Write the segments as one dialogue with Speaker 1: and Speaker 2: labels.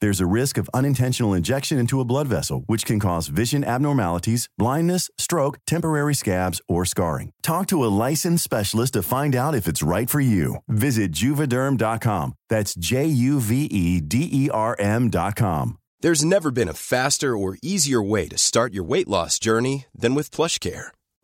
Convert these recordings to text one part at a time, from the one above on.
Speaker 1: There's a risk of unintentional injection into a blood vessel, which can cause vision abnormalities, blindness, stroke, temporary scabs, or scarring. Talk to a licensed specialist to find out if it's right for you. Visit juvederm.com. That's J U V E D E R M.com.
Speaker 2: There's never been a faster or easier way to start your weight loss journey than with PlushCare.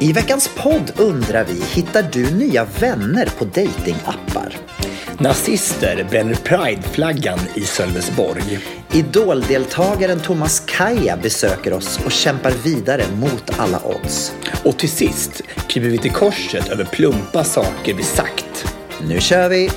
Speaker 3: I veckans podd undrar vi, hittar du nya vänner på datingappar?
Speaker 4: Nazister bränner prideflaggan i Sölvesborg.
Speaker 3: Idoldeltagaren Thomas Kaja besöker oss och kämpar vidare mot alla odds.
Speaker 4: Och till sist kryper vi till korset över plumpa saker vi sagt.
Speaker 3: Nu kör vi!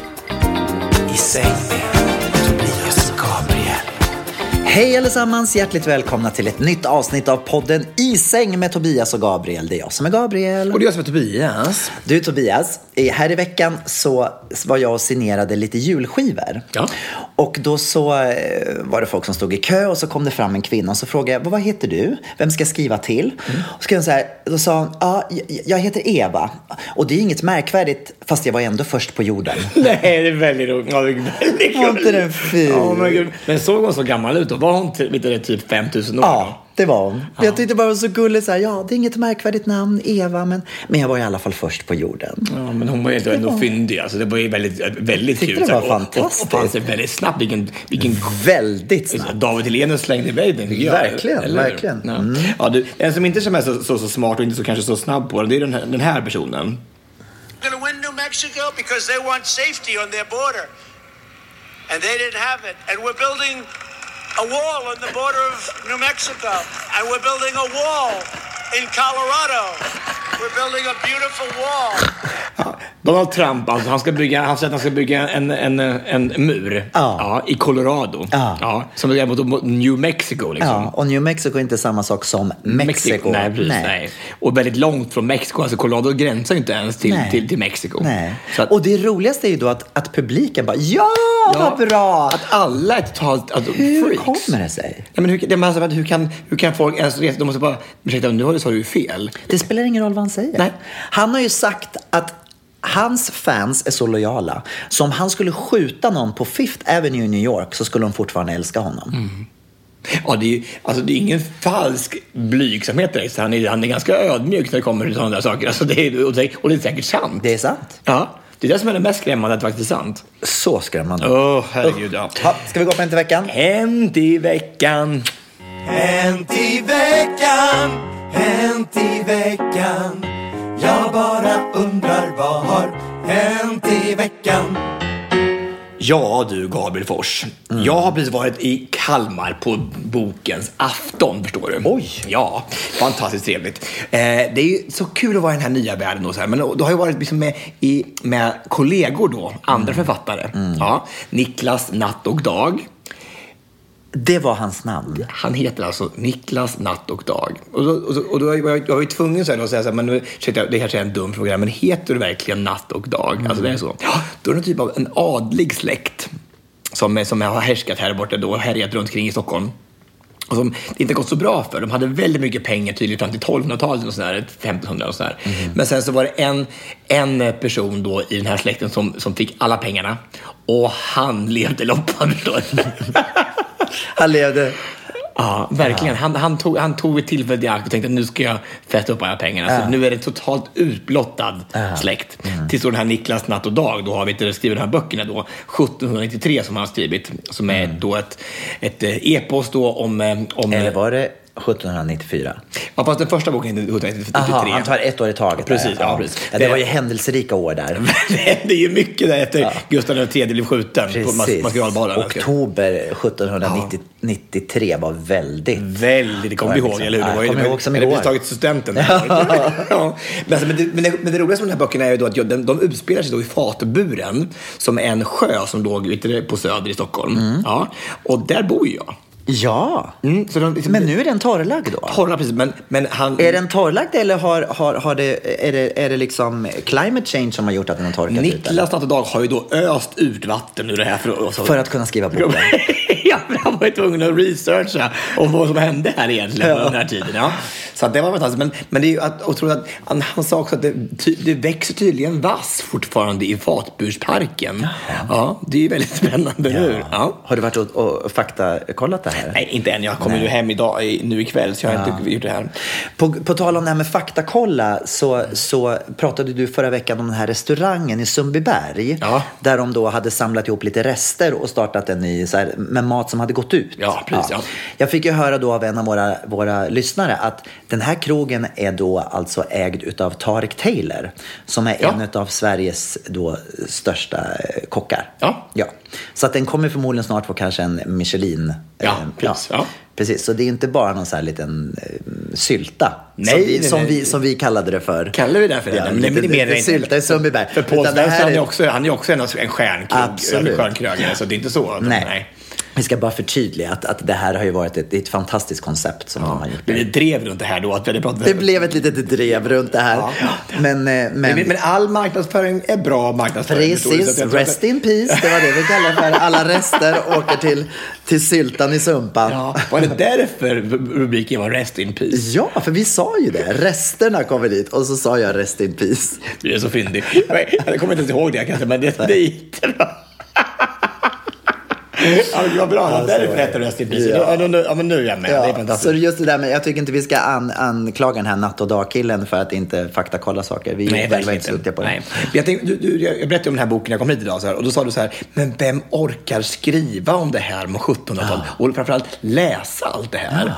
Speaker 3: Hej allesammans! Hjärtligt välkomna till ett nytt avsnitt av podden I säng med Tobias och Gabriel. Det är jag som är Gabriel.
Speaker 4: Och det är jag som är Tobias.
Speaker 3: Du Tobias, här i veckan så var jag och signerade lite julskivor.
Speaker 4: Ja.
Speaker 3: Och då så eh, var det folk som stod i kö och så kom det fram en kvinna och så frågade jag, vad heter du? Vem ska jag skriva till? Och så hon så här, då sa hon, ja, jag- heter Eva. Och det är inget märkvärdigt, fast jag var ändå först på jorden.
Speaker 4: Nej, det är väldigt roligt. Ja, det är väldigt
Speaker 3: Var inte den fin?
Speaker 4: Ja, men, men såg hon så gammal ut då? Var hon ty- lite, typ 5000 år?
Speaker 3: Ja, det var hon. Jag tyckte bara det var så gulligt. Så här, ja, det är inget märkvärdigt namn, Eva, men, men jag var i alla fall först på jorden.
Speaker 4: Ja, men hon var ju ändå, ändå fyndig. Alltså, det var ju väldigt, väldigt kul.
Speaker 3: det var
Speaker 4: Så och-
Speaker 3: fantastiskt.
Speaker 4: Och, och, och, väldigt snabbt. Vilken, vilken
Speaker 3: Väldigt snabbt.
Speaker 4: David Hellenius slängde iväg den tycker jag.
Speaker 3: Verkligen,
Speaker 4: hur?
Speaker 3: verkligen.
Speaker 4: Ja.
Speaker 3: Mm.
Speaker 4: Ja, du, en som inte som är så, så, så smart och inte så kanske så snabb på det, det är den här, den här personen.
Speaker 5: to win New Mexico because they want safety on their border. And they didn't have it. And we're building a wall on the border of New Mexico. And we're building a wall in Colorado. We're building a beautiful wall.
Speaker 4: Ja, Donald Trump, alltså, han, ska bygga, han säger att han ska bygga en, en, en mur
Speaker 3: Ja.
Speaker 4: i Colorado.
Speaker 3: Ja.
Speaker 4: som är mot, mot New Mexico. Liksom.
Speaker 3: Ja, och New Mexico är inte samma sak som Mexiko.
Speaker 4: Nej, precis. Nej. Och väldigt långt från Mexiko. Alltså Colorado gränsar inte ens till,
Speaker 3: Nej.
Speaker 4: till, till Mexiko.
Speaker 3: Nej.
Speaker 4: Så att,
Speaker 3: Och det roligaste är ju då att, att publiken bara ja,
Speaker 4: Ja,
Speaker 3: vad bra!
Speaker 4: Att alla är totalt alltså,
Speaker 3: Hur
Speaker 4: freaks.
Speaker 3: kommer det sig?
Speaker 4: Nej, men hur, det, alltså, hur, kan, hur kan folk ens resa? De måste bara, ursäkta, nu har du- sa du ju fel.
Speaker 3: Det spelar ingen roll vad han säger.
Speaker 4: Nej.
Speaker 3: Han har ju sagt att hans fans är så lojala. Så om han skulle skjuta någon på Fifth Avenue i New York så skulle de fortfarande älska honom.
Speaker 4: Mm. Ja, det är, ju- alltså, det är ingen falsk blygsamhet direkt. Han är, han är ganska ödmjuk när det kommer till sådana där saker. Alltså, det är, och, det, och det är säkert sant.
Speaker 3: Det är sant.
Speaker 4: Ja, det är det som är det mest skrämmande, att det faktiskt är sant.
Speaker 3: Så skrämmande.
Speaker 4: Åh, herregud, ja.
Speaker 3: Ja, ska vi gå på en till veckan?
Speaker 4: Hänt i veckan.
Speaker 6: Hänt i veckan, hänt i veckan Jag bara undrar vad har hänt i veckan
Speaker 4: Ja du Gabriel Fors, jag har precis varit i Kalmar på bokens afton förstår du.
Speaker 3: Oj.
Speaker 4: Ja, fantastiskt trevligt. Eh, det är ju så kul att vara i den här nya världen och så här, men då har jag varit liksom med, i, med kollegor då, andra författare. Ja, Niklas Natt och Dag.
Speaker 3: Det var hans namn.
Speaker 4: Han heter alltså Niklas Natt och Dag. Och då, och då, och då var jag, jag var ju tvungen så här, att säga så här, men nu, ursäkta, det kanske är en dum fråga, men heter du verkligen Natt och Dag? Alltså det är så. Ja, då är det typ av en adlig släkt som, som har härskat här borta då, härjat runt kring i Stockholm. Och som det inte gått så bra för. De hade väldigt mycket pengar tydligen fram till 1200-talet, och sådär, 1500 och sådär. Men sen så var det en, en person då i den här släkten som, som fick alla pengarna. Och han levde loppan.
Speaker 3: Han levde...
Speaker 4: Ja, verkligen. Han, han, tog, han tog ett tillfälle i akt och tänkte nu ska jag fästa upp alla pengarna. Så nu är det totalt utblottad släkt. Tills då den här Niklas Natt och Dag, då har vi inte skrivit de här böckerna då, 1793 som han har skrivit. Som är då ett, ett eh, epos då om... eh, om
Speaker 3: Eller var det 1794?
Speaker 4: Ja, fast den första boken heter 1793.
Speaker 3: Aha, han tar ett år i taget. där.
Speaker 4: Precis, ja, precis.
Speaker 3: Ja, det var ju händelserika år där.
Speaker 4: det hände ju mycket där efter Gustav III blev skjuten på
Speaker 3: Precis.
Speaker 4: maskeradbalen.
Speaker 3: Oktober 1793 var väldigt...
Speaker 4: Väldigt, det kommer
Speaker 3: det
Speaker 4: ihåg,
Speaker 3: liksom-
Speaker 4: eller hur?
Speaker 3: Ja,
Speaker 4: Det var ju
Speaker 3: kommer ihåg som igår.
Speaker 4: precis tagit studenten. ja. men, alltså, men, det, men, det, men det roligaste med de här böckerna är ju då att de, de utspelar sig då i Fatburen, som är en sjö som låg du, på Söder i Stockholm.
Speaker 3: Mm.
Speaker 4: Ja. Och där bor jag.
Speaker 3: Ja,
Speaker 4: Mm, de, liksom,
Speaker 3: men nu är den torrlagd då?
Speaker 4: Torra, precis. Men, men han...
Speaker 3: Är den torrlagd eller har, har, har det, är, det, är det liksom climate change som har gjort att den har torkat ut?
Speaker 4: Niklas Natt och Dag har ju då öst ut vatten ur det här. För, så,
Speaker 3: För att kunna skriva boken?
Speaker 4: ja, han var ju tvungen att researcha om vad som hände här egentligen under den här tiden. Ja. Så att det var fantastiskt. Men, men det är ju att, otroligt att han, han sa också att det, det växer tydligen vass fortfarande i Fatbursparken. Ja, det är ju väldigt spännande, eller hur? Ja.
Speaker 3: Har du varit och, och faktakollat det här?
Speaker 4: Nej, inte än. Jag kommer ju hem idag, nu ikväll, så jag har inte gjort det här.
Speaker 3: På, på tal om det här med faktakolla så, så pratade du förra veckan om den här restaurangen i Sundbyberg.
Speaker 4: Ja.
Speaker 3: Där de då hade samlat ihop lite rester och startat en ny så här, mat som hade gått ut.
Speaker 4: Ja, precis, ja.
Speaker 3: Jag fick ju höra då av en av våra, våra lyssnare att den här krogen är då alltså ägd utav Tarek Taylor. Som är
Speaker 4: Ja.
Speaker 3: en av Sveriges då största eh, kockar.
Speaker 4: Ja.
Speaker 3: ja. Så att den kommer förmodligen snart få kanske en Michelin.
Speaker 4: Ja,
Speaker 3: eh,
Speaker 4: precis, ja.
Speaker 3: Precis, så det är inte bara någon så här liten eh, sylta.
Speaker 4: Nej,
Speaker 3: som, vi,
Speaker 4: nej,
Speaker 3: som,
Speaker 4: nej.
Speaker 3: Vi, som vi kallade det för.
Speaker 4: Kallar vi det för det?
Speaker 3: Ja,
Speaker 4: Nej, men det är
Speaker 3: lite
Speaker 4: än-
Speaker 3: sylta i Sundbyberg.
Speaker 4: För Paul Svensson, han är
Speaker 3: är-
Speaker 4: också, han är också en, en stjärnkrögare, så det är inte så.
Speaker 3: Nej. Vi ska bara förtydliga att, att det här har ju varit ett, det ett fantastiskt koncept som de har gjort.
Speaker 4: Det drev runt det här då, att vi hade pratat
Speaker 3: Det blev ett litet drev runt det här.
Speaker 4: Ja.
Speaker 3: Men, eh, men,
Speaker 4: Men, all marknadsföring är bra marknadsföring.
Speaker 3: precis,
Speaker 4: att-
Speaker 3: rest in peace. Det var det vi kallade för. Alla rester åker till, till syltan i Sumpan.
Speaker 4: Ja, var det därför rubriken var Rest in Peace?
Speaker 3: Ja, för vi sa ju det. Resterna kommer dit och så sa jag rest in peace.
Speaker 4: Du är så fyndig. Jag kommer inte ens ihåg det kanske, men det, det är jättebra. Ja, vad bra. Ja, därför hette in Peace.
Speaker 3: Ja.
Speaker 4: Ja. nu, ja, men nu är jag med. det är
Speaker 3: Ja, så
Speaker 4: fantastiskt.
Speaker 3: just det där med, jag tycker inte vi ska an, anklaga den här natt och dag-killen för att inte faktakolla saker. Vi är
Speaker 4: Nej, verkligen
Speaker 3: inte så duktiga på det.
Speaker 4: Nej. Jag, tänkte, du, du, jag berättade om den här boken, jag kom hit idag, så här, och då sa du så här, men vem orkar skriva om det här med 1700-talet? Och framförallt läsa allt det här.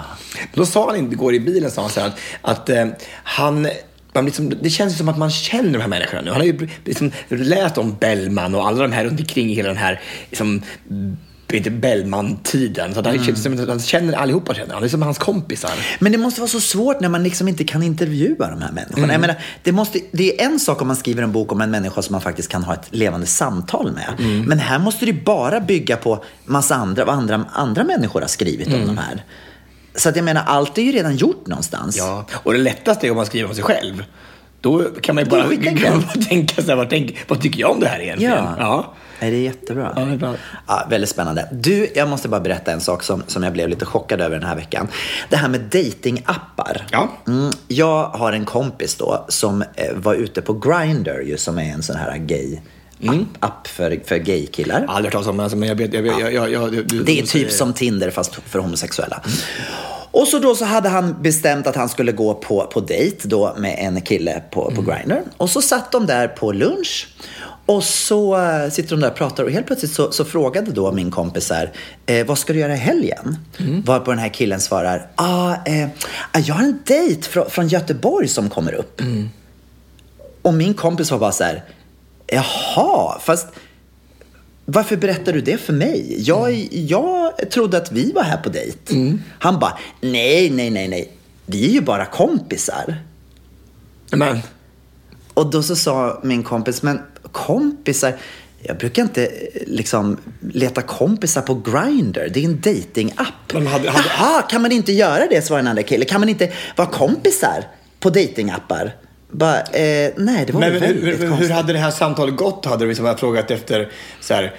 Speaker 4: Då sa han inte, igår i bilen, sa han så här, att, att eh, han man liksom, det känns som att man känner de här människorna nu. Han har ju liksom läst om Bellman och alla de här runt omkring i hela den här liksom, inte Bellman-tiden. Så att han,
Speaker 3: Mm.
Speaker 4: han känner allihopa, känner han. Det är som hans kompisar.
Speaker 3: Men det måste vara så svårt när man liksom inte kan intervjua de här människorna.
Speaker 4: Mm.
Speaker 3: Menar, det, måste, det är en sak om man skriver en bok om en människa som man faktiskt kan ha ett levande samtal med.
Speaker 4: Mm.
Speaker 3: Men här måste det bara bygga på massa andra, vad andra, andra människor har skrivit
Speaker 4: Mm.
Speaker 3: om de här. Så att jag menar, allt är ju redan gjort någonstans.
Speaker 4: Ja, och det lättaste är om man skriver om sig själv. Då kan man ju bara tänka sig, vad, tänk, vad tycker jag om det här egentligen?
Speaker 3: Ja.
Speaker 4: ja.
Speaker 3: Nej, det är jättebra.
Speaker 4: Ja, det är bra.
Speaker 3: Ja, väldigt spännande. Du, jag måste bara berätta en sak som, som jag blev lite chockad över den här veckan. Det här med datingappar.
Speaker 4: Ja.
Speaker 3: Mm, jag har en kompis då som eh, var ute på Grindr, ju, som är en sån här gay
Speaker 4: Mm.
Speaker 3: app, app för, för gay-killar.
Speaker 4: Aldrig hört talas om det, alltså, men jag vet... Jag, vet- jag, jag, jag, du, du,
Speaker 3: Det är typ
Speaker 4: säger-
Speaker 3: som Tinder fast för homosexuella. Och så då så hade han bestämt att han skulle gå på, på dejt då med en kille på, på Grindr. Och så satt de där på lunch. Och så eh, sitter de där och pratar och helt plötsligt så, så frågade då min kompis här, eh, vad ska du göra i helgen? Varpå den här killen svarar, ah, eh, ah, jag har en dejt från, från Göteborg som kommer upp. Och min kompis var bara så här, jaha, fast varför berättar du det för mig? Jag, jag trodde att vi var här på dejt. Han bara, nej, nej, nej, nej. Vi är ju bara kompisar.
Speaker 4: Men,
Speaker 3: Och då så sa min kompis, men kompisar? Jag brukar inte eh, liksom leta kompisar på Grindr. Det är en datingapp.
Speaker 4: Hade- hade-
Speaker 3: Jaha, kan man inte göra det? svarade den andra killen. Kan man inte vara kompisar på datingappar? Bara, eh, nej, det var
Speaker 4: men
Speaker 3: väl
Speaker 4: hur,
Speaker 3: väldigt
Speaker 4: hur, hur
Speaker 3: konstigt.
Speaker 4: hade det här samtalet gått? Hade du liksom frågat efter så här,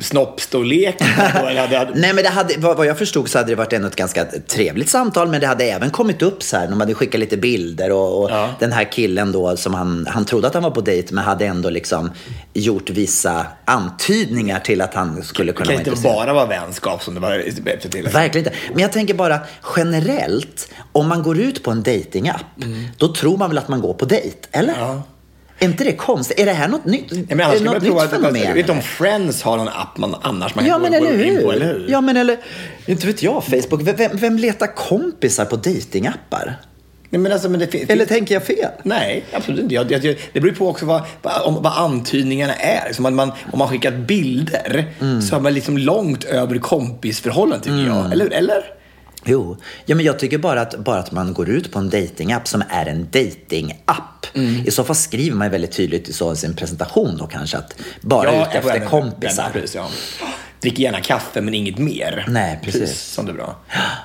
Speaker 4: snoppstorlek? Hade, hade,
Speaker 3: Nej, men det hade, vad, jag förstod så hade det varit ändå ett ganska trevligt samtal, men det hade även kommit upp så här, de hade skickat lite bilder och, och
Speaker 4: Ja.
Speaker 3: den här killen då som han, han trodde att han var på dejt, men hade ändå liksom gjort vissa antydningar till att han skulle
Speaker 4: det
Speaker 3: kunna
Speaker 4: kan
Speaker 3: vara
Speaker 4: inte
Speaker 3: intresserad.
Speaker 4: bara vara vänskap som det var till.
Speaker 3: Verkligen inte. Men jag tänker bara generellt, om man går ut på en datingapp, då tror man väl att man går på dejt, eller?
Speaker 4: Mm. Ja.
Speaker 3: Är inte det konstigt? Är det här något nytt?
Speaker 4: Ja, men annars skulle man prova att, jag
Speaker 3: fenomen?
Speaker 4: vet om Friends har någon app man annars man
Speaker 3: Ja,
Speaker 4: kan
Speaker 3: men
Speaker 4: gå,
Speaker 3: eller
Speaker 4: in
Speaker 3: hur?
Speaker 4: på, eller hur?
Speaker 3: Ja, men eller... Inte vet jag, Facebook. Vem, vem, letar kompisar på datingappar?
Speaker 4: Nej, men alltså, men det fin-
Speaker 3: Eller tänker jag fel?
Speaker 4: Nej, absolut inte. Jag, jag, det beror på också vad, vad, vad antydningarna är. Som att man, om man skickat bilder
Speaker 3: Mm.
Speaker 4: så är man liksom långt över kompisförhållanden tycker jag. Eller? eller?
Speaker 3: Jo, ja, men jag tycker bara att, bara att man går ut på en datingapp som är en datingapp.
Speaker 4: Mm.
Speaker 3: I så fall skriver man väldigt tydligt i sin presentation då kanske att bara
Speaker 4: jag får
Speaker 3: efter kompisar.
Speaker 4: Precis, ja. Drick gärna kaffe men inget mer.
Speaker 3: Nej, precis.
Speaker 4: Som det är bra.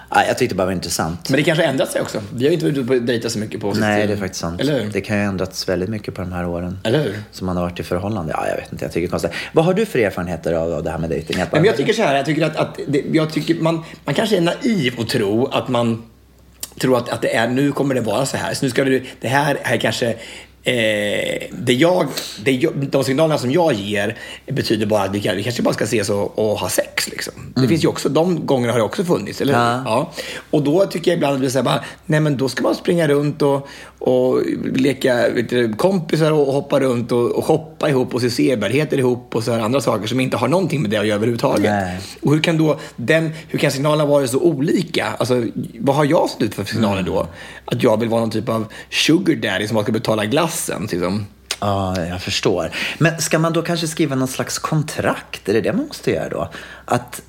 Speaker 3: Ja, jag tyckte det bara var intressant.
Speaker 4: Men det kanske har ändrat sig också. Vi har ju inte varit ute på dejta så mycket på
Speaker 3: Nej, det är faktiskt sant.
Speaker 4: Eller hur?
Speaker 3: Det kan ju ha ändrats väldigt mycket på de här åren.
Speaker 4: Eller hur?
Speaker 3: Som man har varit i förhållande. Ja, jag vet inte. Jag tycker det är konstigt. Vad har du för erfarenheter av, av det här med dejting?
Speaker 4: Men
Speaker 3: bara-
Speaker 4: jag tycker så här, jag tycker att, att det, jag tycker man, man kanske är naiv och tro att man tror att, att det är, nu kommer det vara så här. Så nu ska vi, det här är kanske Eh, det jag, det jag, de signalerna som jag ger betyder bara att vi, kan, vi kanske bara ska ses och, och ha sex. Liksom. Det finns ju också, de gångerna har det också funnits, eller?
Speaker 3: Ja.
Speaker 4: Ja. Och då tycker jag ibland att det blir så här, bara, nej men då ska man springa runt och, och leka du, kompisar och hoppa runt och, och shoppa ihop och se sevärdheter ihop och så här andra saker som inte har någonting med det att göra överhuvudtaget.
Speaker 3: Nej.
Speaker 4: Och hur kan då den, hur kan signalerna vara så olika? Alltså, vad har jag stått ut för signaler
Speaker 3: Mm.
Speaker 4: då? Att jag vill vara någon typ av sugar daddy som bara ska betala glassen. Liksom.
Speaker 3: Ja, jag förstår. Men ska man då kanske skriva någon slags kontrakt? Är det det man måste göra då? Att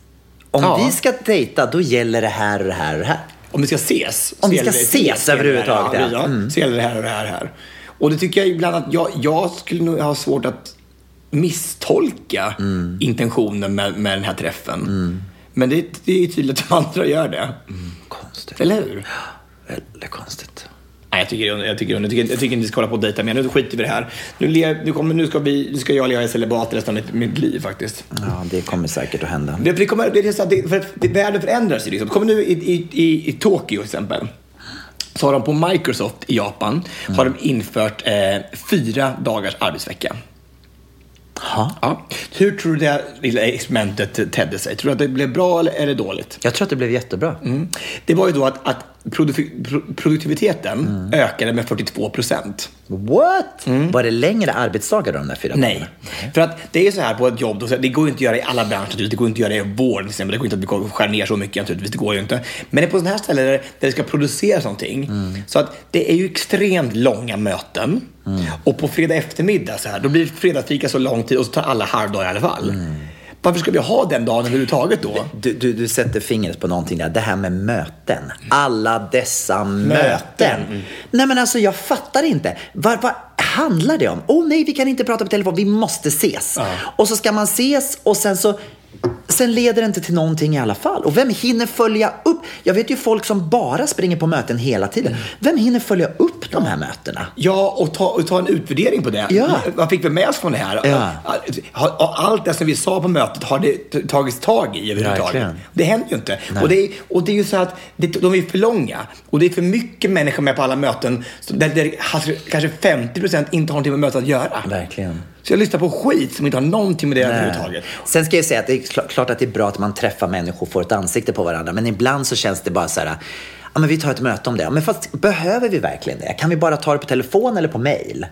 Speaker 3: om
Speaker 4: Ja.
Speaker 3: vi ska dejta, då gäller det här och det här och det här.
Speaker 4: Om vi ska ses.
Speaker 3: Om vi ska
Speaker 4: det-
Speaker 3: ses
Speaker 4: det här,
Speaker 3: överhuvudtaget,
Speaker 4: Ja,
Speaker 3: ja. Mm.
Speaker 4: Så gäller det här och det här, här. Och det tycker jag ibland att jag, jag skulle nog ha svårt att misstolka
Speaker 3: Mm.
Speaker 4: intentionen med, med den här träffen. Men det, det är ju tydligt att de andra gör det.
Speaker 3: Konstigt.
Speaker 4: Eller hur?
Speaker 3: Väldigt konstigt.
Speaker 4: Nej, jag tycker, jag, tycker, jag, tycker, jag tycker inte vi ska hålla på och dejta mer. Nu skiter vi i det här. Nu, le, nu, kommer, nu, ska vi, nu ska jag leva i celibat resten av mitt, liv faktiskt.
Speaker 3: Ja, det kommer säkert att hända.
Speaker 4: Det, det kommer, det är så att det, för det, världen förändras ju. Liksom. Kommer nu i, i, i, i Tokyo till exempel. Så har de på Microsoft i Japan har de infört eh, fyra dagars arbetsvecka.
Speaker 3: Ja.
Speaker 4: Ja. Hur tror du det lilla experimentet tedde sig? Tror du att det blev bra eller är det dåligt?
Speaker 3: Jag tror att det blev jättebra.
Speaker 4: Mm. Det var ju då att, att produ- pro- produktiviteten ökade med 42 procent.
Speaker 3: What? Var det längre arbetsdagar då, de där fyra
Speaker 4: Mm. Nej.
Speaker 3: dagarna?
Speaker 4: För att det är så här på ett jobb, då, det går ju inte att göra i alla branscher naturligtvis. Det går inte att göra i vård till exempel. Det går inte att vi skära ner så mycket naturligtvis. Det går ju inte. Men det är på sådana här ställen där, där det ska produceras någonting. Så att det är ju extremt långa möten. Och på fredag eftermiddag så här, då blir fredagsfika så lång tid och så tar alla halvdag i alla fall. Varför ska vi ha den dagen överhuvudtaget då?
Speaker 3: Du, du, du sätter fingret på någonting där. Det här med möten. Alla dessa möten.
Speaker 4: Mm.
Speaker 3: Nej men alltså jag fattar inte. Vad, vad handlar det om? Åh oh, nej, vi kan inte prata på telefon. Vi måste ses. Och så ska man ses och sen så Sen leder det inte till någonting i alla fall. Och vem hinner följa upp? Jag vet ju folk som bara springer på möten hela tiden. Vem hinner följa upp de här mötena?
Speaker 4: Ja, och ta, och ta en utvärdering på det.
Speaker 3: Ja.
Speaker 4: Vad fick vi med oss från det här?
Speaker 3: Ja.
Speaker 4: Allt det som vi sa på mötet, har det tagits tag i överhuvudtaget? Det händer ju inte. Och det, är, och det är ju så att det, de är för långa. Och det är för mycket människor med på alla möten. Där, där kanske 50 procent inte har någonting med mötet att göra.
Speaker 3: Verkligen.
Speaker 4: Så jag lyssnar på skit som inte har någonting med det överhuvudtaget.
Speaker 3: Sen ska jag säga att det är kl- klart att det är bra att man träffar människor och får ett ansikte på varandra. Men ibland så känns det bara så här, ja men vi tar ett möte om det. Ja, Men fast behöver vi verkligen det? Kan vi bara ta det på telefon eller på mail?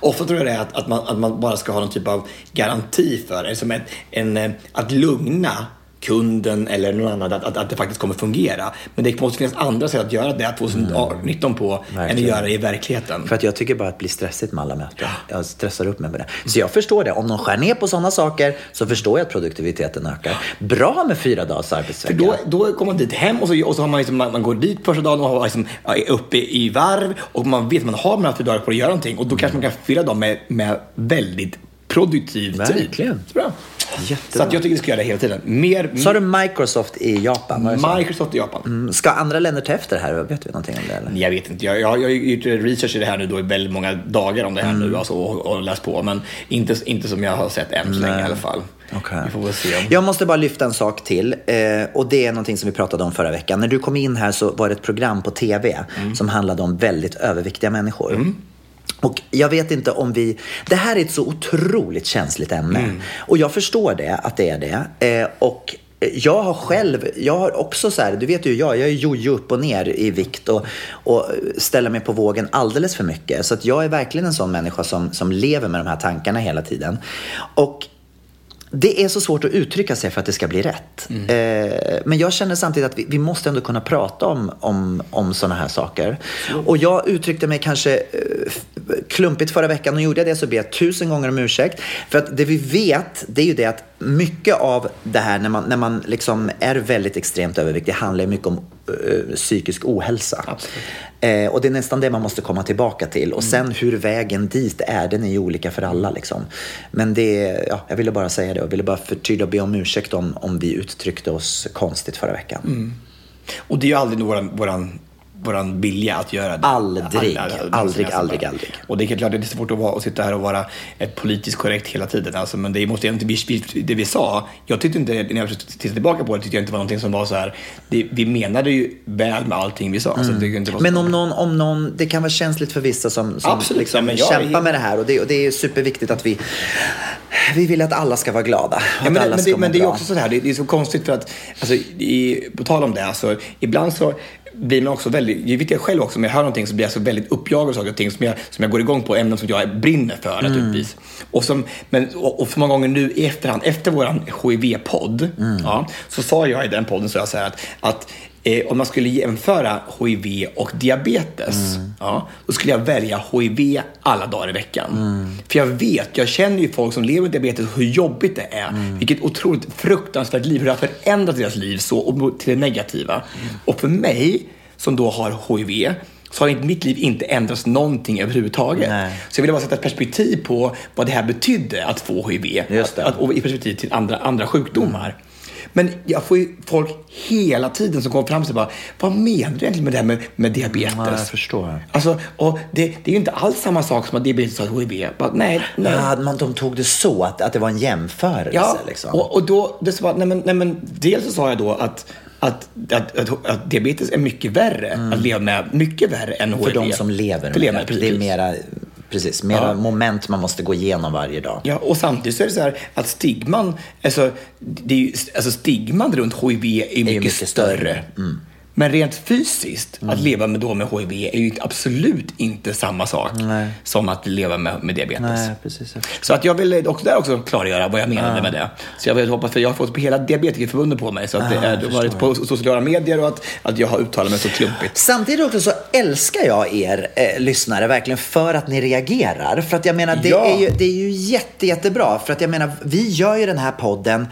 Speaker 4: Ofta tror jag det är att, att, man, att man bara ska ha någon typ av garanti för det. Som ett, en, eh, att lugna kunden eller någon annan att, att, att det faktiskt kommer fungera. Men det måste finnas andra sätt att göra det 2019 på än att göra det i verkligheten.
Speaker 3: För att jag tycker bara att det blir stressigt med alla möten. Jag stressar upp mig med det. Så jag förstår det. Om de skär ner på sådana saker så förstår jag att produktiviteten ökar. Bra med fyra dagars
Speaker 4: För
Speaker 3: arbetsvecka.
Speaker 4: då, då kommer man dit hem och så, och så har man, liksom, man, man går dit första dagen och har liksom, är uppe i varv och man vet att man har här fyra dagar på att göra någonting och då kanske man kan fylla dem med, med väldigt produktiv tid.
Speaker 3: Verkligen.
Speaker 4: Så bra. Så att jag tycker vi ska göra det hela tiden. Mer,
Speaker 3: Så har du Microsoft i Japan?
Speaker 4: Microsoft i Japan.
Speaker 3: Mm, Ska andra länder ta efter det här? Vet du någonting om det? Eller?
Speaker 4: Jag vet inte. Jag, jag, jag har gjort research i det här nu då i väldigt många dagar om det här
Speaker 3: Mm.
Speaker 4: nu alltså, och, och läst på. Men inte, inte som jag har sett än så länge i alla fall.
Speaker 3: Okej.
Speaker 4: Vi får väl se.
Speaker 3: Jag måste bara lyfta en sak till. Eh, och det är någonting som vi pratade om förra veckan. När du kom in här så var det ett program på TV som handlade om väldigt överviktiga människor. Och jag vet inte om vi... Det här är ett så otroligt känsligt ämne. Och jag förstår det, att det är det. Eh, och jag har själv, jag har också så här, du vet ju jag, jag är jojo upp och ner i vikt och, och ställer mig på vågen alldeles för mycket. Så att jag är verkligen en sån människa som, som lever med de här tankarna hela tiden. Och det är så svårt att uttrycka sig för att det ska bli rätt. Eh, men jag känner samtidigt att vi, vi måste ändå kunna prata om, om, om sådana här saker. Och jag uttryckte mig kanske eh, klumpigt förra veckan och gjorde jag det så ber jag tusen gånger om ursäkt. För att det vi vet, det är ju det att mycket av det här när man, när man liksom är väldigt extremt överviktig handlar mycket om eh, psykisk ohälsa. Eh, och det är nästan det man måste komma tillbaka till. Och sen hur vägen dit är, den är ju olika för alla. Liksom. Men det, ja, jag ville bara säga det och ville bara förtydliga och be om ursäkt om, om vi uttryckte oss konstigt förra veckan.
Speaker 4: Och det är ju aldrig våran, våran, våran vilja att göra det.
Speaker 3: Aldrig, aldrig,
Speaker 4: alltså
Speaker 3: aldrig,
Speaker 4: bara-
Speaker 3: aldrig.
Speaker 4: Och det är klart det är svårt att, vara, att sitta här och vara politiskt korrekt hela tiden. Alltså, men det måste inte, vi, vi- det vi sa, jag tyckte inte, när jag tittar tillbaka på det, tyckte jag inte var någonting som var så här, det, vi menade ju väl med allting vi sa. Så det inte
Speaker 3: Men om någon, om någon, det kan vara känsligt för vissa som, som
Speaker 4: Absolut,
Speaker 3: liksom
Speaker 4: men jag
Speaker 3: kämpar med det här. Och det, och det är superviktigt att vi, vi vill att alla ska vara glada.
Speaker 4: Ja, men, men, det, men det är också så här, det, det är så konstigt för att, alltså, i, på tal om det, alltså, ibland så blir man också väldigt, jag vet jag själv också, om jag hör någonting så blir jag så väldigt uppjagad av saker och ting som jag, som jag går igång på, ämnen som jag brinner för
Speaker 3: Mm.
Speaker 4: naturligtvis. Och, som, men, och, och för många gånger nu i efterhand, efter våran HIV-podd,
Speaker 3: Mm.
Speaker 4: ja, så sa jag i den podden så jag så här att, att eh, om man skulle jämföra HIV och diabetes,
Speaker 3: Mm.
Speaker 4: ja, då skulle jag välja HIV alla dagar i veckan.
Speaker 3: Mm.
Speaker 4: För jag vet, jag känner ju folk som lever med diabetes och hur jobbigt det är.
Speaker 3: Mm.
Speaker 4: Vilket otroligt fruktansvärt liv, hur det har förändrat deras liv så och till det negativa. Och för mig, som då har HIV, så har mitt liv inte ändrats någonting överhuvudtaget.
Speaker 3: Nej.
Speaker 4: Så jag ville bara sätta ett perspektiv på vad det här betydde att få HIV. Att, att, och i perspektiv till andra, andra sjukdomar. Men jag får ju folk hela tiden som kommer fram och säger bara, vad menar du egentligen med det här med, med diabetes?
Speaker 3: Ja, jag förstår.
Speaker 4: Alltså, och det, det är ju inte alls samma sak som att diabetes och HIV. Bara, nej, nej.
Speaker 3: Ja, man, de tog det så, att, att det var en jämförelse.
Speaker 4: Ja,
Speaker 3: liksom.
Speaker 4: och, och då, det så bara, nej men, nej men, dels så sa jag då att, att, att, att, att diabetes är mycket värre att leva med, mycket värre än HIV.
Speaker 3: för de som lever med
Speaker 4: lever,
Speaker 3: det.
Speaker 4: precis.
Speaker 3: Det är mera, precis, mera
Speaker 4: Ja.
Speaker 3: moment man måste gå igenom varje dag.
Speaker 4: Ja, och samtidigt så är det så här att stigman, alltså, det är ju, alltså stigman runt HIV är mycket,
Speaker 3: mycket
Speaker 4: större.
Speaker 3: större. Mm.
Speaker 4: Men rent fysiskt, att leva med, då med HIV är ju absolut inte samma sak
Speaker 3: Nej.
Speaker 4: som att leva med, med diabetes.
Speaker 3: Nej, precis.
Speaker 4: Så att jag vill också, där också klargöra vad jag menade med det. Så jag vill hoppas, för jag har fått hela diabetikerförbundet på mig. Så att är, det har varit på sociala medier och att, att jag har uttalat mig så klumpigt.
Speaker 3: Samtidigt också så älskar jag er eh, lyssnare verkligen för att ni reagerar. För att jag menar, det,
Speaker 4: Ja.
Speaker 3: är ju, det är ju jätte, jättebra. För att jag menar, vi gör ju den här podden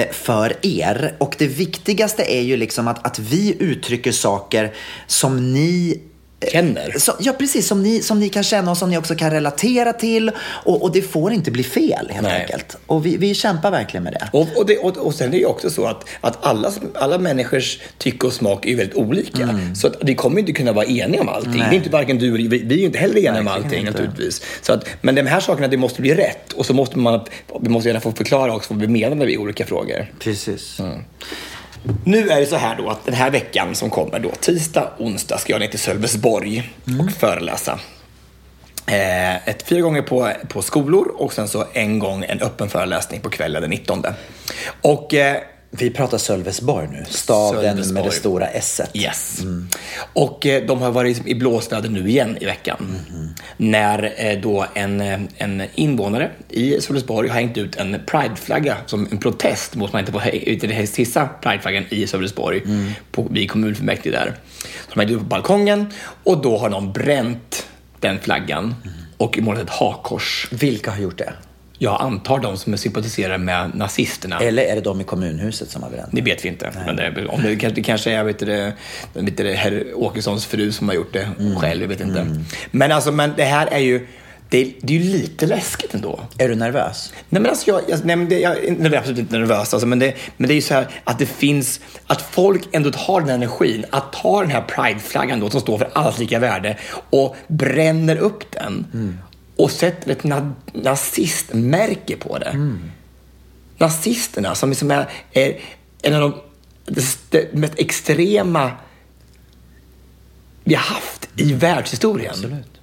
Speaker 3: Eh, för er. Och det viktigaste är ju liksom att, att vi uttrycker saker som ni
Speaker 4: Känner.
Speaker 3: Så, ja, precis. Som ni, som ni kan känna och som ni också kan relatera till. Och, och det får inte bli fel, helt
Speaker 4: Nej.
Speaker 3: enkelt. Och vi, vi kämpar verkligen med det.
Speaker 4: Och, och, det, och, och sen är det ju också så att, att alla, alla människors tycke och smak är väldigt olika. Så att vi kommer inte kunna vara eniga om allting.
Speaker 3: Nej.
Speaker 4: Det är inte varken du vi, vi är ju inte heller eniga om allting
Speaker 3: inte.
Speaker 4: naturligtvis. Så att, men de här sakerna, det måste bli rätt. Och så måste man, vi måste gärna få förklara också vad vi menar med olika frågor.
Speaker 3: Precis.
Speaker 4: Nu är det så här då att den här veckan som kommer då, tisdag, onsdag, ska jag ner till Sölvesborg och föreläsa. Eh, ett, fyra gånger på, på skolor och sen så en gång en öppen föreläsning på kvällen den 19. Och eh,
Speaker 3: Vi pratar Sölvesborg nu. Staden med
Speaker 4: Sölvesborg.
Speaker 3: det stora S.
Speaker 4: Yes. Och eh, de har varit i blåsväder nu igen i veckan. När eh, då en, eh, en invånare i Sölvesborg har hängt ut en prideflagga som en protest mot att man inte får hissa prideflaggan i Sölvesborg på, vid kommunfullmäktige där. Så de har hängt ut på balkongen och då har någon bränt den flaggan och målat ett hakkors.
Speaker 3: Vilka har gjort det?
Speaker 4: Jag antar de som sympatiserar med nazisterna.
Speaker 3: Eller är det de i kommunhuset som har bränt?
Speaker 4: Det vet vi inte. Men det, om det, kanske- det kanske är vet du, det, vet du, herr Åkessons fru som har gjort det
Speaker 3: Mm.
Speaker 4: själv. Jag vet inte. Men, alltså, men det här är ju det, är, det är ju lite läskigt ändå.
Speaker 3: Är du nervös?
Speaker 4: Nej, men alltså jag, jag, nej, men det, jag, jag är absolut inte nervös, alltså, men, det, men det är ju så här att det finns, att folk ändå har den energin att ta den här prideflaggan då som står för allas lika värde och bränner upp den och sätter ett na, nazistmärke på det. Nazisterna som liksom är, är en av de mest extrema vi har haft i världshistorien.
Speaker 3: Absolut.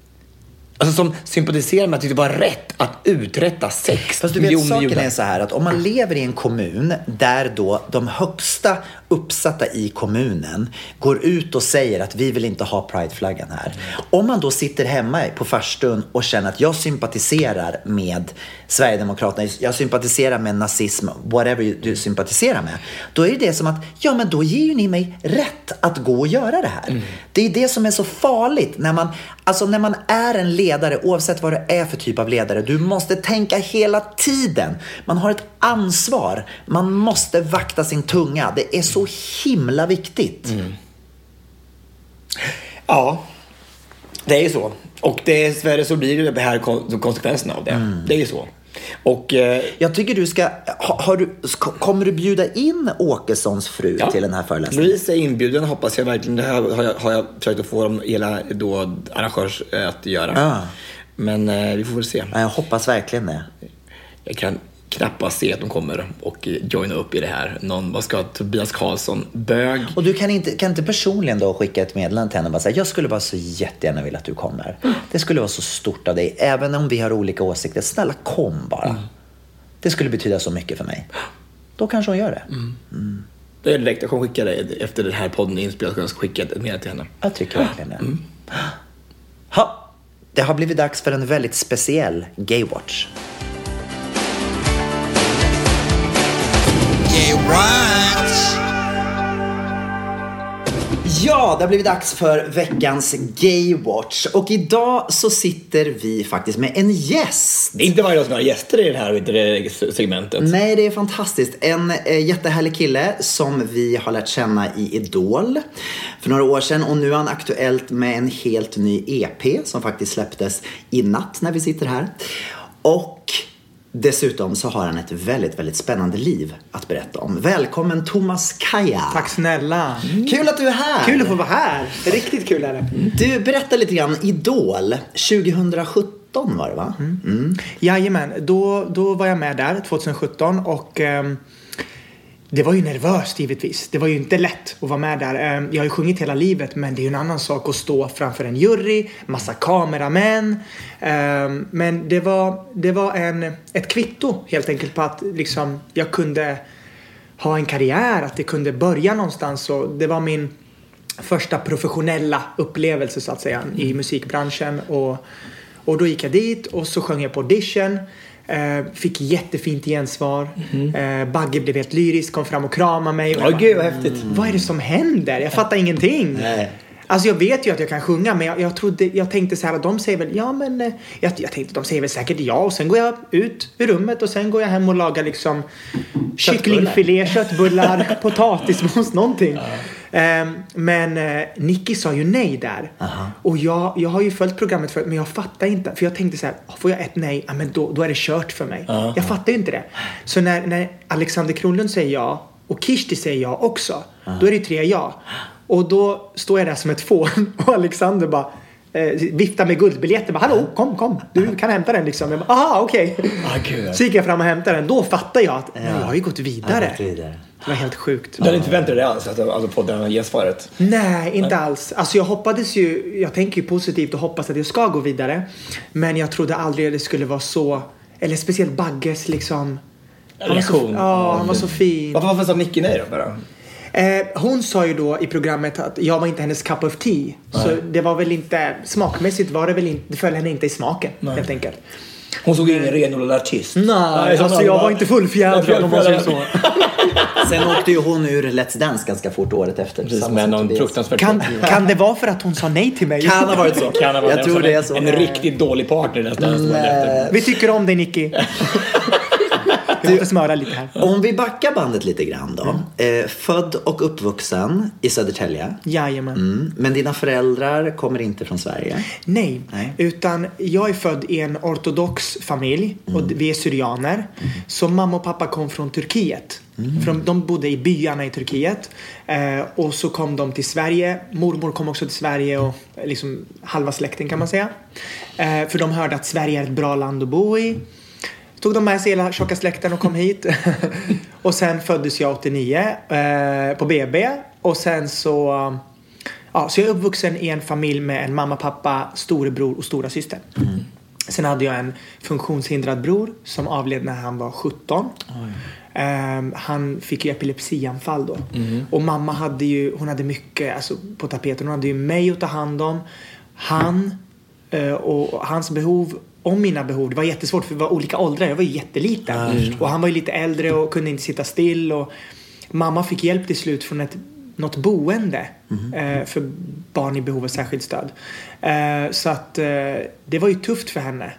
Speaker 4: Alltså som sympatiserar med att det var rätt att uträtta sex
Speaker 3: Fast du vet,
Speaker 4: miljoner
Speaker 3: saken
Speaker 4: judar.
Speaker 3: är så här att om man lever i en kommun där då de högsta uppsatta i kommunen går ut och säger att vi vill inte ha prideflaggan här. Om man då sitter hemma på farstun och känner att jag sympatiserar med Sverigedemokraterna, jag sympatiserar med nazism, whatever du sympatiserar med. Då är det som att, ja men då ger ju ni mig rätt att gå och göra det här. Det är det som är så farligt när man, alltså när man är en ledare, oavsett vad det är för typ av ledare, du måste tänka hela tiden. Man har ett ansvar. Man måste vakta sin tunga. Det är så himla viktigt.
Speaker 4: Ja, det är ju så. Och dessvärre så blir det här kon- konsekvenserna av det.
Speaker 3: Mm.
Speaker 4: Det är ju så. Och eh,
Speaker 3: Jag tycker du ska, ha, har du, ska, kommer du bjuda in Åkessons fru
Speaker 4: ja,
Speaker 3: till den här föreläsningen?
Speaker 4: Louise är inbjuden hoppas jag verkligen. Det här har jag, har jag försökt att få dem, hela då, arrangörs eh, att göra.
Speaker 3: Ja.
Speaker 4: Men eh, vi får väl se.
Speaker 3: Ja, Jag hoppas verkligen det.
Speaker 4: Jag kan knappast se att de kommer och joina upp i det här. Någon, vad ska Tobias Karlsson, bög?
Speaker 3: Och du kan inte, kan inte personligen då skicka ett meddelande till henne och bara säga jag skulle bara så jättegärna vilja att du kommer. Det skulle vara så stort av dig, även om vi har olika åsikter. Snälla kom bara. Det skulle betyda så mycket för mig. Då kanske hon gör det.
Speaker 4: Det är direkt, jag kommer skicka det efter den här podden är inspelad. Jag ska skicka ett meddelande till henne.
Speaker 3: Jag tycker verkligen det. Ha, det har blivit dags för en väldigt speciell Gaywatch. Ja, det har blivit dags för veckans Gaywatch. Och idag så sitter vi faktiskt med en gäst.
Speaker 4: Det är inte varje dag som vi har gäster i det här det segmentet.
Speaker 3: Nej, det är fantastiskt. En eh, jättehärlig kille som vi har lärt känna i Idol för några år sedan. Och nu är han aktuellt med en helt ny EP som faktiskt släpptes i natt när vi sitter här. Och dessutom så har han ett väldigt, väldigt spännande liv att berätta om. Välkommen Thomas Kaja.
Speaker 7: Tack snälla.
Speaker 3: Kul att du är här.
Speaker 7: Kul att få vara här. Riktigt kul är det.
Speaker 3: Du, berätta lite grann. Idol 2017 var det va? Mm.
Speaker 7: Jajamän, då, då var jag med där 2017 och ehm, det var ju nervöst givetvis. Det var ju inte lätt att vara med där. Ehm, jag har ju sjungit hela livet men det är ju en annan sak att stå framför en jury, massa kameramän. Ehm, men det var, det var en, ett kvitto helt enkelt på att liksom, jag kunde ha en karriär, att det kunde börja någonstans. Och det var min första professionella upplevelse så att säga i musikbranschen. Och, och då gick jag dit och så sjöng jag på audition. Eh, fick jättefint gensvar. Eh, Bagge blev helt lyrisk, kom fram och kramade mig. Jag bara,
Speaker 4: gud vad häftigt.
Speaker 7: Vad är det som händer? Jag fattar ingenting.
Speaker 3: Nej.
Speaker 7: Alltså jag vet ju att jag kan sjunga men jag, jag, trodde, jag tänkte så här att de säger väl ja men eh, jag, jag tänkte de säger väl säkert ja och sen går jag ut ur rummet och sen går jag hem och lagar liksom kycklingfilé, köttbullar, potatismos, någonting. Ehm, men eh, Nicky sa ju nej där. Och jag, jag har ju följt programmet förut men jag fattar inte. För jag tänkte så här, får jag ett nej, ja, men då, då är det kört för mig. Jag fattar ju inte det. Så när, när Alexander Kronlund säger ja och Kirsti säger ja också. Då är det tre ja. Och då står jag där som ett fån och Alexander bara eh, viftar med guldbiljetten. Bara, Hallå, kom, kom. Du kan hämta den liksom. Jag bara, aha, okej.
Speaker 4: Ah, gud.
Speaker 7: Så gick jag fram och hämtade den. Då fattar jag att men jag har ju gått vidare.
Speaker 3: Ja.
Speaker 7: Det var helt sjukt.
Speaker 4: Du hade inte förväntat dig det alls, att alltså, få det här gensvaret?
Speaker 7: Nej, inte alls. Alltså jag hoppades ju, jag tänker ju positivt och hoppas att jag ska gå vidare. Men jag trodde aldrig att det skulle vara så, eller speciellt Bagges liksom. Han var så,
Speaker 4: Reaktion.
Speaker 7: ja, han var så fin.
Speaker 4: Varför, varför sa Nicky nej då bara?
Speaker 7: Eh, hon sa ju då i programmet att jag var inte hennes cup of tea. Så det var väl inte, smakmässigt var det väl inte, det föll henne inte i smaken helt enkelt.
Speaker 4: Hon såg ingen renodlad artist.
Speaker 7: Nej, alltså jag var inte fullfjädrad om man säger så.
Speaker 3: Sen åkte ju hon ur Let's Dance ganska fort året efter.
Speaker 4: Precis, med någon
Speaker 3: Tobias.
Speaker 4: fruktansvärt...
Speaker 7: Kan, kan det vara för att hon sa nej till mig?
Speaker 3: Kan ha varit så.
Speaker 4: Kan ha varit
Speaker 3: Jag tror det är så.
Speaker 4: En riktigt dålig partner nästan.
Speaker 7: Vi tycker om dig Nicky. Måste smöra lite här.
Speaker 3: Om vi backar bandet lite grann då. Eh, född och uppvuxen i Södertälje.
Speaker 7: Jajamän.
Speaker 3: Mm. Men dina föräldrar kommer inte från Sverige?
Speaker 7: Nej,
Speaker 3: Nej.
Speaker 7: utan jag är född i en ortodox familj och
Speaker 3: Mm.
Speaker 7: vi är syrianer. Så mamma och pappa kom från Turkiet. Från, de bodde i byarna i Turkiet. Eh, och så kom de till Sverige. Mormor kom också till Sverige och liksom halva släkten kan man säga. Eh, för de hörde att Sverige är ett bra land att bo i. Tog de med sig hela tjocka släkten och kom hit. och sen föddes jag 89 eh, på BB. Och sen så... Ja, så jag är uppvuxen i en familj med en mamma, pappa, storebror och stora syster. Sen hade jag en funktionshindrad bror som avled när han var 17. Ehm, han fick ju epilepsianfall då. Och mamma hade ju, hon hade mycket alltså, på tapeten. Hon hade ju mig att ta hand om. Han eh, och hans behov och mina behov. Det var jättesvårt för vi var olika åldrar. Jag var ju jätteliten. och han var ju lite äldre och kunde inte sitta still. Och mamma fick hjälp till slut från ett, något boende eh, för barn i behov av särskilt stöd. Eh, så att eh, det var ju tufft för henne.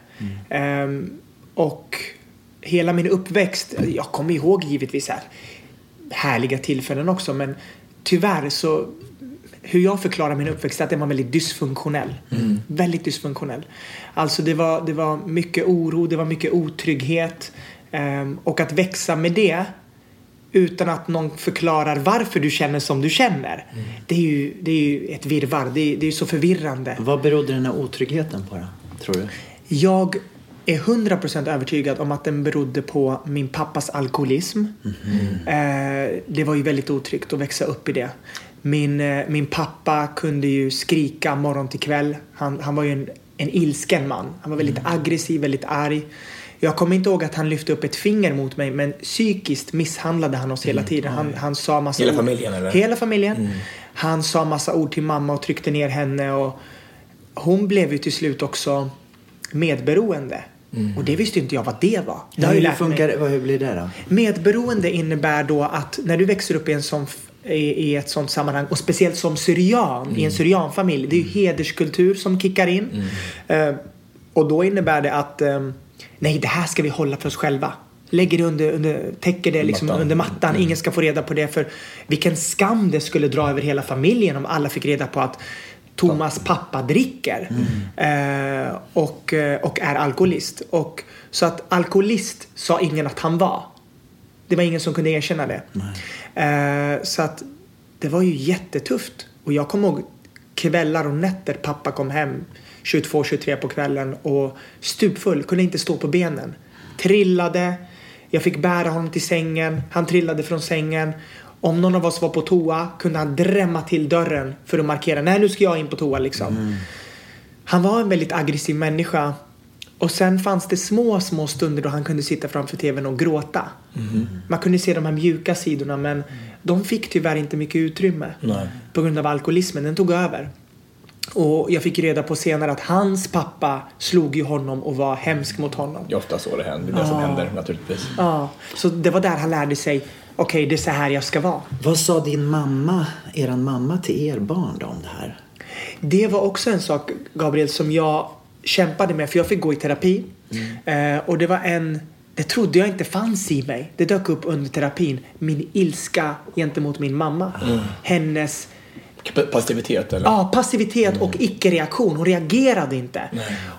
Speaker 7: Ehm, och hela min uppväxt, jag kommer ihåg givetvis här, härliga tillfällen också men tyvärr så hur jag förklarar min uppväxt är att den var väldigt dysfunktionell. Väldigt dysfunktionell. Alltså det var, det var mycket oro, det var mycket otrygghet. ehm, och att växa med det utan att någon förklarar varför du känner som du känner. Det, är ju, det är ju ett virrvarr. Det är, det är så förvirrande.
Speaker 3: Vad berodde den här otryggheten på då, tror du?
Speaker 7: Jag är 100% övertygad om att den berodde på min pappas alkoholism. Eh, det var ju väldigt otryggt att växa upp i det. Min, eh, min pappa kunde ju skrika morgon till kväll. Han, han var ju en, en ilsken man. Han var väldigt aggressiv, väldigt arg. Jag kommer inte ihåg att han lyfte upp ett finger mot mig men psykiskt misshandlade han oss hela tiden. Han, han sa massa
Speaker 4: Hela
Speaker 7: ord.
Speaker 4: familjen, eller?
Speaker 7: Hela familjen. Han sa massa ord till mamma och tryckte ner henne. Och hon blev ju till slut också medberoende. Och det visste inte jag vad det var. Det har
Speaker 3: hur, funkar, vad, hur blir det då?
Speaker 7: Medberoende innebär då att när du växer upp i, en sån, i, i ett sånt sammanhang och speciellt som syrian i en syrianfamilj. Det är ju hederskultur som kickar in. Eh, och då innebär det att eh, nej, det här ska vi hålla för oss själva. Lägger det under, under täcker det liksom
Speaker 4: Mattan.
Speaker 7: under mattan. Ingen ska få reda på det. För vilken skam det skulle dra över hela familjen om alla fick reda på att Thomas pappa dricker eh, och, eh, och är alkoholist. Och, så att alkoholist sa ingen att han var. Det var ingen som kunde erkänna det. Eh, så att det var ju jättetufft. Och jag kommer ihåg kvällar och nätter pappa kom hem 22-23 på kvällen och stupfull, kunde inte stå på benen. Trillade, jag fick bära honom till sängen, han trillade från sängen. Om någon av oss var på toa kunde han drämma till dörren för att markera, nej nu ska jag in på toa liksom. Han var en väldigt aggressiv människa. Och sen fanns det små, små stunder då han kunde sitta framför tvn och gråta. Man kunde se de här mjuka sidorna men de fick tyvärr inte mycket utrymme.
Speaker 4: Nej.
Speaker 7: På grund av alkoholismen, den tog över. Och jag fick reda på senare att hans pappa slog ju honom och var hemsk mot honom.
Speaker 4: Det är ofta så det händer. Det är det som händer naturligtvis.
Speaker 7: Ja, så det var där han lärde sig, okej det är så här jag ska vara.
Speaker 3: Vad sa din mamma, eran mamma till er barn då om det här?
Speaker 7: Det var också en sak, Gabriel, som jag kämpade med. För jag fick gå i terapi. Eh, och det var en... Det trodde jag inte fanns i mig. Det dök upp under terapin. Min ilska gentemot min mamma. Hennes
Speaker 4: Passivitet eller?
Speaker 7: ja, passivitet och icke-reaktion. Hon reagerade inte.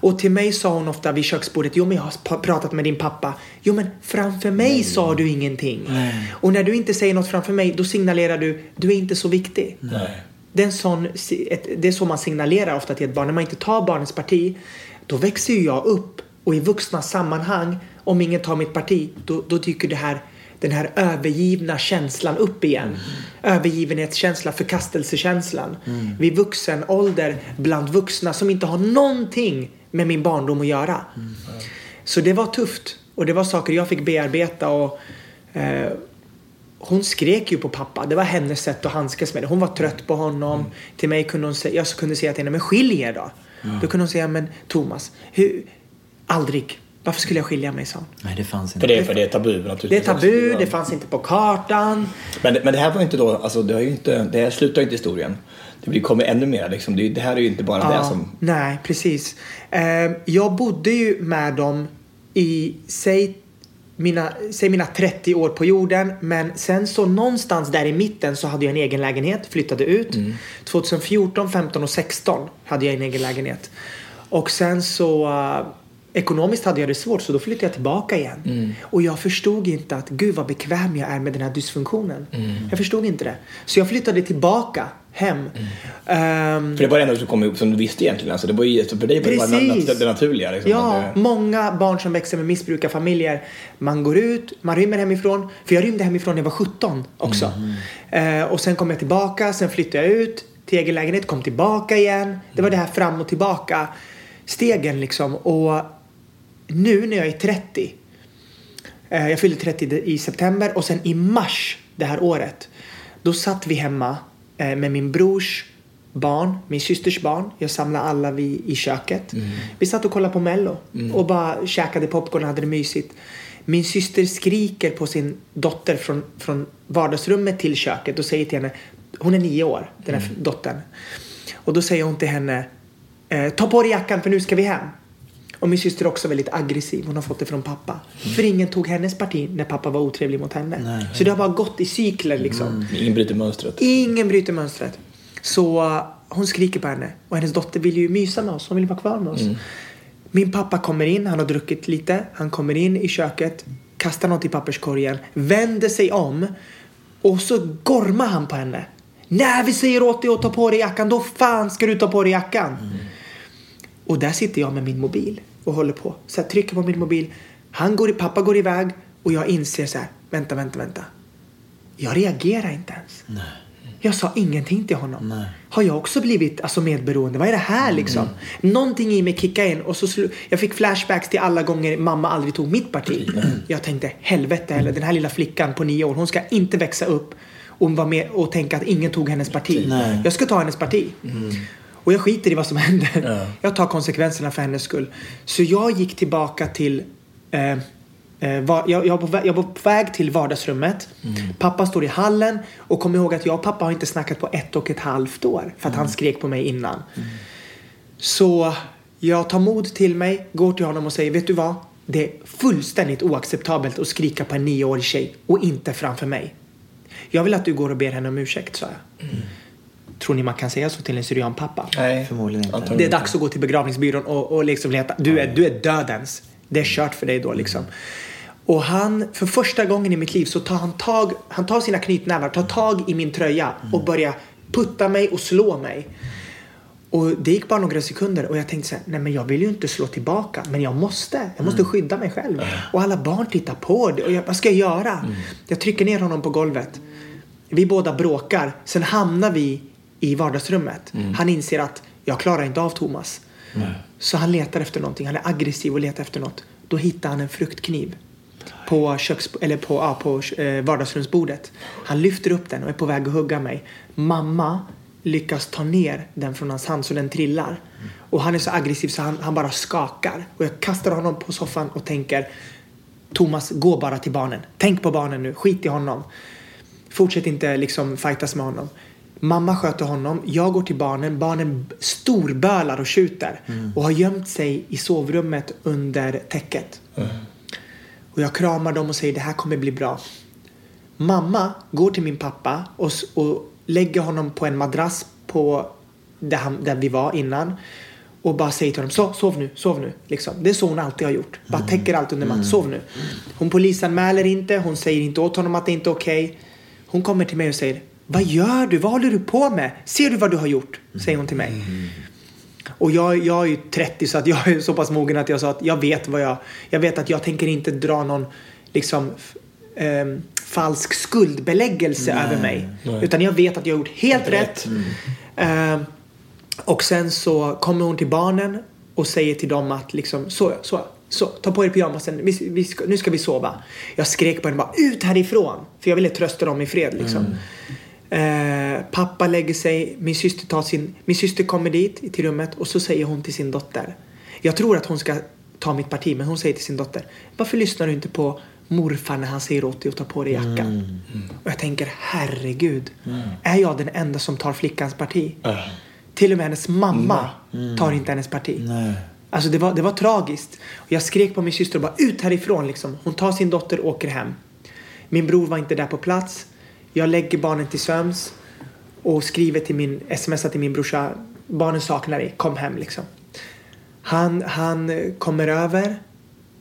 Speaker 7: Och till mig sa hon ofta vid köksbordet. Jo, men jag har pratat med din pappa. Jo, men framför mig sa du ingenting. Och när du inte säger något framför mig, då signalerar du. Du är inte så viktig.
Speaker 4: Nej.
Speaker 7: Det är, sån, det är så man signalerar ofta till ett barn. När man inte tar barnets parti, då växer ju jag upp. Och i vuxna sammanhang, om ingen tar mitt parti, då, då dyker det här, den här övergivna känslan upp igen. Övergivenhetskänsla, förkastelsekänslan. Vid vuxen ålder, bland vuxna som inte har någonting med min barndom att göra. Så det var tufft. Och det var saker jag fick bearbeta. och eh, hon skrek ju på pappa. Det var hennes sätt att handskas med det. Hon var trött på honom. Till mig kunde hon säga, jag kunde säga till henne, men skilj er då. Då kunde hon säga, men Thomas, hur, aldrig. Varför skulle jag skilja mig, sa.
Speaker 3: Nej, det fanns inte.
Speaker 4: För det, för det är tabu naturligtvis.
Speaker 7: Det är tabu,
Speaker 4: också.
Speaker 7: det fanns inte på kartan.
Speaker 4: Men, men det här var ju inte då, alltså det, har ju inte, det här slutar ju inte historien. Det blir- kommer ännu mer liksom. Det, det här är ju inte bara det som...
Speaker 7: Nej, precis. Eh, jag bodde ju med dem i, säg, mina, säg mina 30 år på jorden. Men sen så någonstans där i mitten så hade jag en egen lägenhet, flyttade ut. 2014, 15 och 16 hade jag en egen lägenhet. Och sen så eh, ekonomiskt hade jag det svårt så då flyttade jag tillbaka igen. Och jag förstod inte att gud vad bekväm jag är med den här dysfunktionen. Jag förstod inte det. Så jag flyttade tillbaka hem. Ehm,
Speaker 4: För det var det enda som kom upp som du visste egentligen. Alltså det var ju, för dig var det
Speaker 7: Precis.
Speaker 4: nat- det naturliga. Liksom,
Speaker 7: Ja,
Speaker 4: det-
Speaker 7: många barn som växer med missbrukarfamiljer. Man går ut, man rymmer hemifrån. För jag rymde hemifrån när jag var 17 också. Eh, och sen kom jag tillbaka, sen flyttade jag ut till egen lägenhet, kom tillbaka igen. Det var det här fram och tillbaka stegen liksom. Och nu när jag är 30. Eh, jag fyllde 30 i september och sen i mars det här året. Då satt vi hemma eh, med min brors barn, min systers barn. Jag samlade alla vi i köket. Vi satt och kollade på Mello och bara käkade popcorn och hade det mysigt. Min syster skriker på sin dotter från, från vardagsrummet till köket och säger till henne, hon är nio år, den här dottern. Och då säger hon till henne, eh, ta på dig jackan för nu ska vi hem. Och min syster är också väldigt aggressiv. Hon har fått det från pappa. För ingen tog hennes parti när pappa var otrevlig mot henne. Så det har bara gått i cykler liksom.
Speaker 4: Ingen bryter mönstret.
Speaker 7: Ingen bryter mönstret. Så uh, hon skriker på henne. Och hennes dotter vill ju mysa med oss. Hon vill vara kvar med oss. Min pappa kommer in. Han har druckit lite. Han kommer in i köket. Kastar något i papperskorgen. Vänder sig om. Och så gormar han på henne. När vi säger åt dig att ta på dig jackan, då fan ska du ta på dig jackan. Och där sitter jag med min mobil och håller på. Så jag trycker på min mobil. Han går, i- pappa går iväg och jag inser så här. Vänta, vänta, vänta. Jag reagerar inte ens. Jag sa ingenting till honom. Har jag också blivit alltså, medberoende? Vad är det här liksom? Någonting i mig kickade in och så jag fick flashbacks till alla gånger mamma aldrig tog mitt parti. Jag tänkte helvete heller, den här lilla flickan på nio år, hon ska inte växa upp och vara med och tänka att ingen tog hennes parti. Jag ska ta hennes parti. Och jag skiter i vad som händer. Jag tar konsekvenserna för hennes skull. Så jag gick tillbaka till eh, Eh, var, jag, jag, var jag var på väg till vardagsrummet. Pappa står i hallen och kom ihåg att jag och pappa har inte snackat på ett och ett halvt år för att han skrek på mig innan. Så jag tar mod till mig, går till honom och säger vet du vad? Det är fullständigt oacceptabelt att skrika på en nioårig tjej och inte framför mig. Jag vill att du går och ber henne om ursäkt, sa jag. Tror ni man kan säga så till en syrianpappa?
Speaker 4: Nej,
Speaker 3: Förmodligen inte.
Speaker 4: antagligen
Speaker 7: Det är
Speaker 4: inte.
Speaker 7: dags att gå till begravningsbyrån och, och liksom leta. Du är, du är dödens. Det är kört för dig då liksom. Och han, för första gången i mitt liv så tar han tag, han tar sina knytnävar, tar tag i min tröja och börjar putta mig och slå mig. Och det gick bara några sekunder och jag tänkte så här, nej men jag vill ju inte slå tillbaka, men jag måste. Jag måste skydda mig själv. Och alla barn tittar på det och jag, vad ska jag göra? Jag trycker ner honom på golvet. Vi båda bråkar, sen hamnar vi i vardagsrummet. Han inser att jag klarar inte av Thomas. Så han letar efter någonting, han är aggressiv och letar efter något. Då hittar han en fruktkniv på, köks, eller på, ja, på eh, vardagsrumsbordet. Han lyfter upp den och är på väg att hugga mig. Mamma lyckas ta ner den från hans hand så den trillar. Och han är så aggressiv så han, han bara skakar. Och jag kastar honom på soffan och tänker Thomas, gå bara till barnen. Tänk på barnen nu, skit i honom. Fortsätt inte liksom fightas med honom. Mamma sköter honom, jag går till barnen, barnen storbölar och tjuter och har gömt sig i sovrummet under täcket. Och jag kramar dem och säger det här kommer bli bra. Mamma går till min pappa och, och lägger honom på en madrass på där, han, där vi var innan. Och bara säger till honom, så, sov nu, sov nu. Liksom. Det är så hon alltid har gjort. Bara täcker allt under mattan, sov nu. Hon polisanmäler inte, hon säger inte åt honom att det inte är okej. Hon kommer till mig och säger, vad gör du? Vad håller du på med? Ser du vad du har gjort? Säger hon till mig. Och jag, jag är ju 30 så att jag är så pass mogen att jag sa att jag vet vad jag... Jag vet att jag tänker inte dra någon liksom ehm, falsk skuldbeläggelse över mig. Utan jag vet att jag har gjort helt rätt. Ehm, och sen så kommer hon till barnen och säger till dem att liksom så, så, så, ta på er pyjamasen, vi, vi ska, nu ska vi sova. Jag skrek på henne bara ut härifrån. För jag ville trösta dem i fred liksom. Eh, pappa lägger sig, min syster, tar sin, min syster kommer dit till rummet och så säger hon till sin dotter. Jag tror att hon ska ta mitt parti men hon säger till sin dotter. Varför lyssnar du inte på morfar när han säger åt dig att ta på dig jackan? Och jag tänker herregud. Är jag den enda som tar flickans parti? Till och med hennes mamma tar inte hennes parti. Alltså det var, det var tragiskt. Och jag skrek på min syster och bara ut härifrån liksom. Hon tar sin dotter och åker hem. Min bror var inte där på plats. Jag lägger barnen till sömns och skriver till min, smsar till min brorsa. Barnen saknar dig, kom hem liksom. Han, han kommer över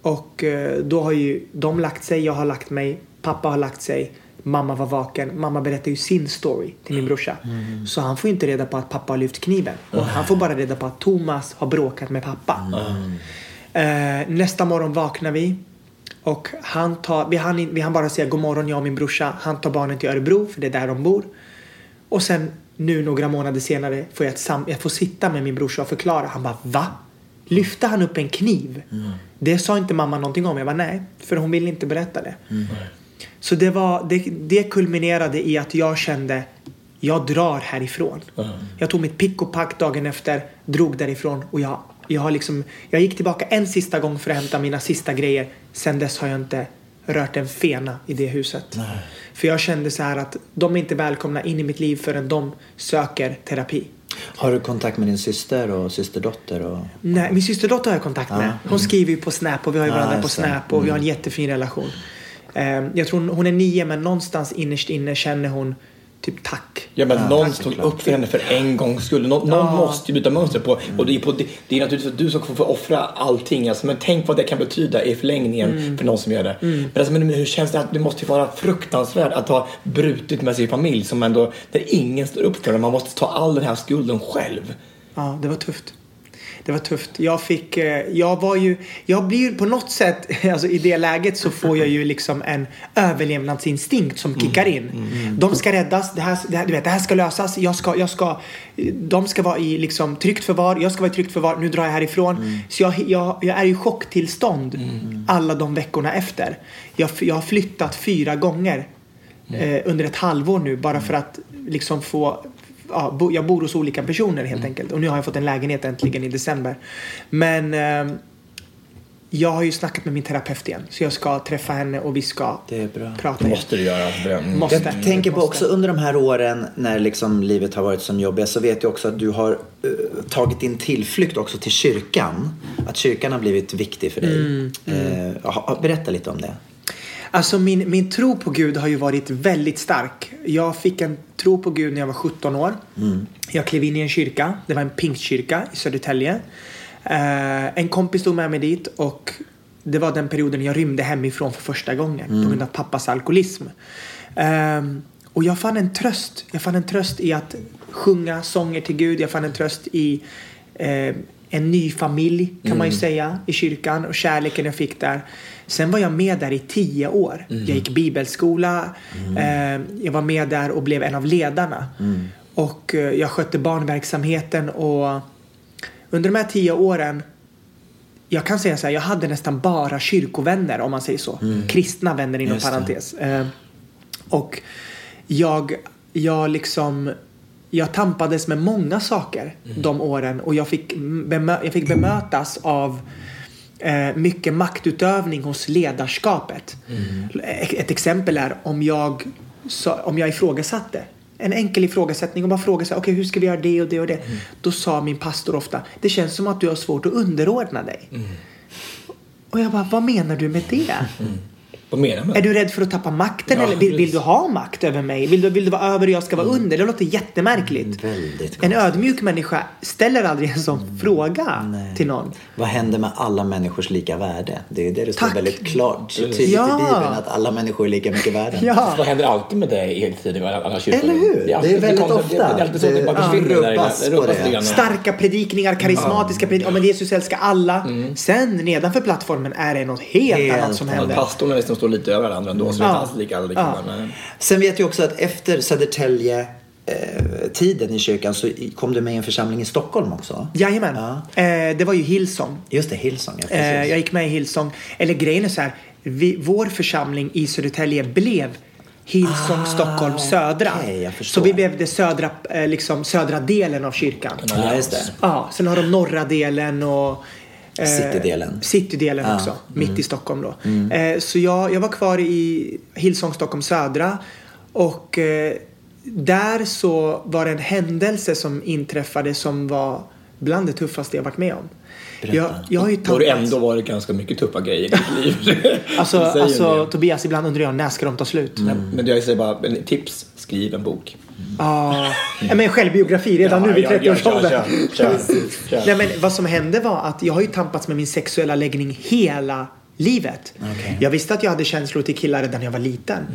Speaker 7: och eh, då har ju de lagt sig, jag har lagt mig, pappa har lagt sig, mamma var vaken. Mamma berättar ju sin story till min brorsa. Så han får inte reda på att pappa har lyft kniven. Och han får bara reda på att Thomas har bråkat med pappa. Eh, nästa morgon vaknar vi. Och han tar, vi hann, vi hann bara säga god morgon jag och min brorsa. Han tar barnen till Örebro för det är där de bor. Och sen nu några månader senare får jag, ett sam- jag får sitta med min brorsa och förklara. Han bara va? Lyfte han upp en kniv? Det sa inte mamma någonting om. Jag bara nej, för hon ville inte berätta det. Så det, var, det, det kulminerade i att jag kände jag drar härifrån. Jag tog mitt pick och pack dagen efter, drog därifrån och jag, jag, har liksom, jag gick tillbaka en sista gång för att hämta mina sista grejer. Sen dess har jag inte rört en fena i det huset. För jag kände så här att de är inte välkomna in i mitt liv förrän de söker terapi.
Speaker 3: Har du kontakt med din syster och systerdotter? Och...
Speaker 7: Nej, min systerdotter har jag kontakt med. Hon skriver ju på Snap och vi har ju
Speaker 3: Ja,
Speaker 7: varandra på
Speaker 3: just det.
Speaker 7: Snap och vi har en jättefin relation. Eh, Jag tror hon- hon är nio men någonstans innerst inne känner hon typ tack.
Speaker 4: Ja, men
Speaker 3: Ja,
Speaker 4: någon
Speaker 3: tack,
Speaker 4: stod upp för henne för en gångs skull. Nå- någon
Speaker 7: Ja.
Speaker 4: måste ju byta mönster på. Och det är, på det, det är naturligtvis att du som får offra allting. Alltså, men tänk vad det kan betyda i förlängningen
Speaker 7: Mm.
Speaker 4: för någon som gör det. Men, alltså, men hur känns det? Att det måste ju vara fruktansvärt att ha brutit med sin familj som ändå, där ingen står upp för det. Man måste ta all den här skulden själv.
Speaker 7: Ja, det var tufft. Det var tufft. Jag fick, eh, jag var ju, jag blir ju på något sätt, alltså i det läget så får jag ju liksom en överlevnadsinstinkt som kickar in. De ska räddas, det här, det, här, du vet, det här ska lösas, jag ska, jag ska, de ska vara i liksom tryggt förvar, jag ska vara i tryggt förvar, nu drar jag härifrån. Så jag, jag, jag är i chocktillstånd alla de veckorna efter. Jag, jag har flyttat fyra gånger eh, under ett halvår nu bara för att liksom få Ja, bo, jag bor hos olika personer helt enkelt. Och nu har jag fått en lägenhet äntligen i december. Men ehm, jag har ju snackat med min terapeut igen. Så jag ska träffa henne och vi ska
Speaker 3: Det är bra.
Speaker 7: prata
Speaker 4: Det måste du göra. Mm.
Speaker 7: Måste.
Speaker 3: Jag tänker på också under de här åren när liksom livet har varit som jobbigast så vet jag också att du har eh, tagit din tillflykt också till kyrkan. Att kyrkan har blivit viktig för dig.
Speaker 7: Mm,
Speaker 3: Eh, ha- berätta lite om det.
Speaker 7: Alltså min, min tro på Gud har ju varit väldigt stark. Jag fick en tro på Gud när jag var 17 år. Jag klev in i en kyrka. Det var en pingstkyrka i Södertälje. Eh, en kompis tog med mig dit och det var den perioden jag rymde hemifrån för första gången på grund av pappas alkoholism. Ehm, och jag fann en tröst. Jag fann en tröst i att sjunga sånger till Gud. Jag fann en tröst i eh, en ny familj kan man ju säga i kyrkan och kärleken jag fick där. Sen var jag med där i tio år. Jag gick bibelskola. Eh, jag var med där och blev en av ledarna. Och eh, jag skötte barnverksamheten och under de här tio åren jag kan säga så här, jag hade nästan bara kyrkovänner om man säger så. Kristna vänner inom parentes. Eh, och jag, jag liksom jag tampades med många saker de åren och jag fick, bemö- jag fick bemötas av eh, mycket maktutövning hos ledarskapet. Ett, ett exempel är om jag, sa, om jag ifrågasatte en enkel ifrågasättning och bara frågade så här, okej hur ska vi göra det och det och det. Då sa min pastor ofta, det känns som att du har svårt att underordna dig. Och jag bara, vad menar du med det?
Speaker 4: Vad menar du?
Speaker 7: Är du rädd för att tappa makten
Speaker 4: Ja,
Speaker 7: eller vill, vill du ha makt över mig? Vill du, vill du vara över och jag ska vara under? Det låter jättemärkligt.
Speaker 3: Väldigt
Speaker 7: En ödmjuk människa ställer aldrig en sån fråga
Speaker 3: Nej.
Speaker 7: till någon.
Speaker 3: Vad händer med alla människors lika värde? Det är ju det det står
Speaker 7: Tack.
Speaker 3: väldigt klart tydligt
Speaker 7: Ja.
Speaker 3: i Bibeln att alla människor är lika mycket värda.
Speaker 7: Ja.
Speaker 4: Vad händer alltid med dig hela tiden i alla, kyrkor?
Speaker 3: Eller hur? Det är
Speaker 4: alltid-
Speaker 3: väldigt
Speaker 4: kommer-
Speaker 3: ofta.
Speaker 4: Det, det är alltid så att det bara
Speaker 3: Det-
Speaker 4: försvinner.
Speaker 3: ja,
Speaker 4: där
Speaker 3: rubbas
Speaker 4: Det rubbas
Speaker 3: det.
Speaker 7: Starka predikningar, karismatiska predikningar. Ja, men Jesus älskar alla. Sen nedanför plattformen är det något helt,
Speaker 3: Helt
Speaker 7: annat som händer.
Speaker 4: Pastorn är liksom står lite över alla andra ändå, så det är
Speaker 7: Ja.
Speaker 4: inte alls lika alla.
Speaker 7: Ja.
Speaker 4: men,
Speaker 3: Sen vet jag också att efter Södertälje eh, tiden i kyrkan så kom du med i en församling i Stockholm också.
Speaker 7: Jajamän.
Speaker 3: Ja.
Speaker 7: Eh, det var ju Hillsong.
Speaker 3: Just det, Hillsong. Ja,
Speaker 7: Eh, jag gick med i Hillsong. Eller grejen är så här. Vi, vår församling i Södertälje blev Hillsong
Speaker 3: Ah,
Speaker 7: Stockholm södra.
Speaker 3: förstår.
Speaker 7: så vi blev det södra, liksom, södra delen av kyrkan.
Speaker 3: ja, just det.
Speaker 7: Ja, sen har de norra delen och
Speaker 3: Citydelen.
Speaker 7: Citydelen
Speaker 3: Ja,
Speaker 7: också, mitt i Stockholm då. Eh, så jag, jag var kvar i Hillsong Stockholm södra och eh, där så var det en händelse som inträffade som var bland det tuffaste jag varit med om. Jag, jag har ju
Speaker 4: Då har det ändå varit ganska mycket tuffa grejer i ditt liv.
Speaker 7: Alltså, alltså. Tobias, ibland undrar jag när ska de ta slut?
Speaker 4: Men, men jag säger bara, tips, skriv en bok.
Speaker 7: Ja, men självbiografi redan nu vid
Speaker 4: Ja, ja, ja,
Speaker 7: 30-årsåldern.
Speaker 4: kör, kör, kör.
Speaker 7: Nej, men vad som hände var att jag har ju tampats med min sexuella läggning hela livet. Jag visste att jag hade känslor till killar redan när jag var liten.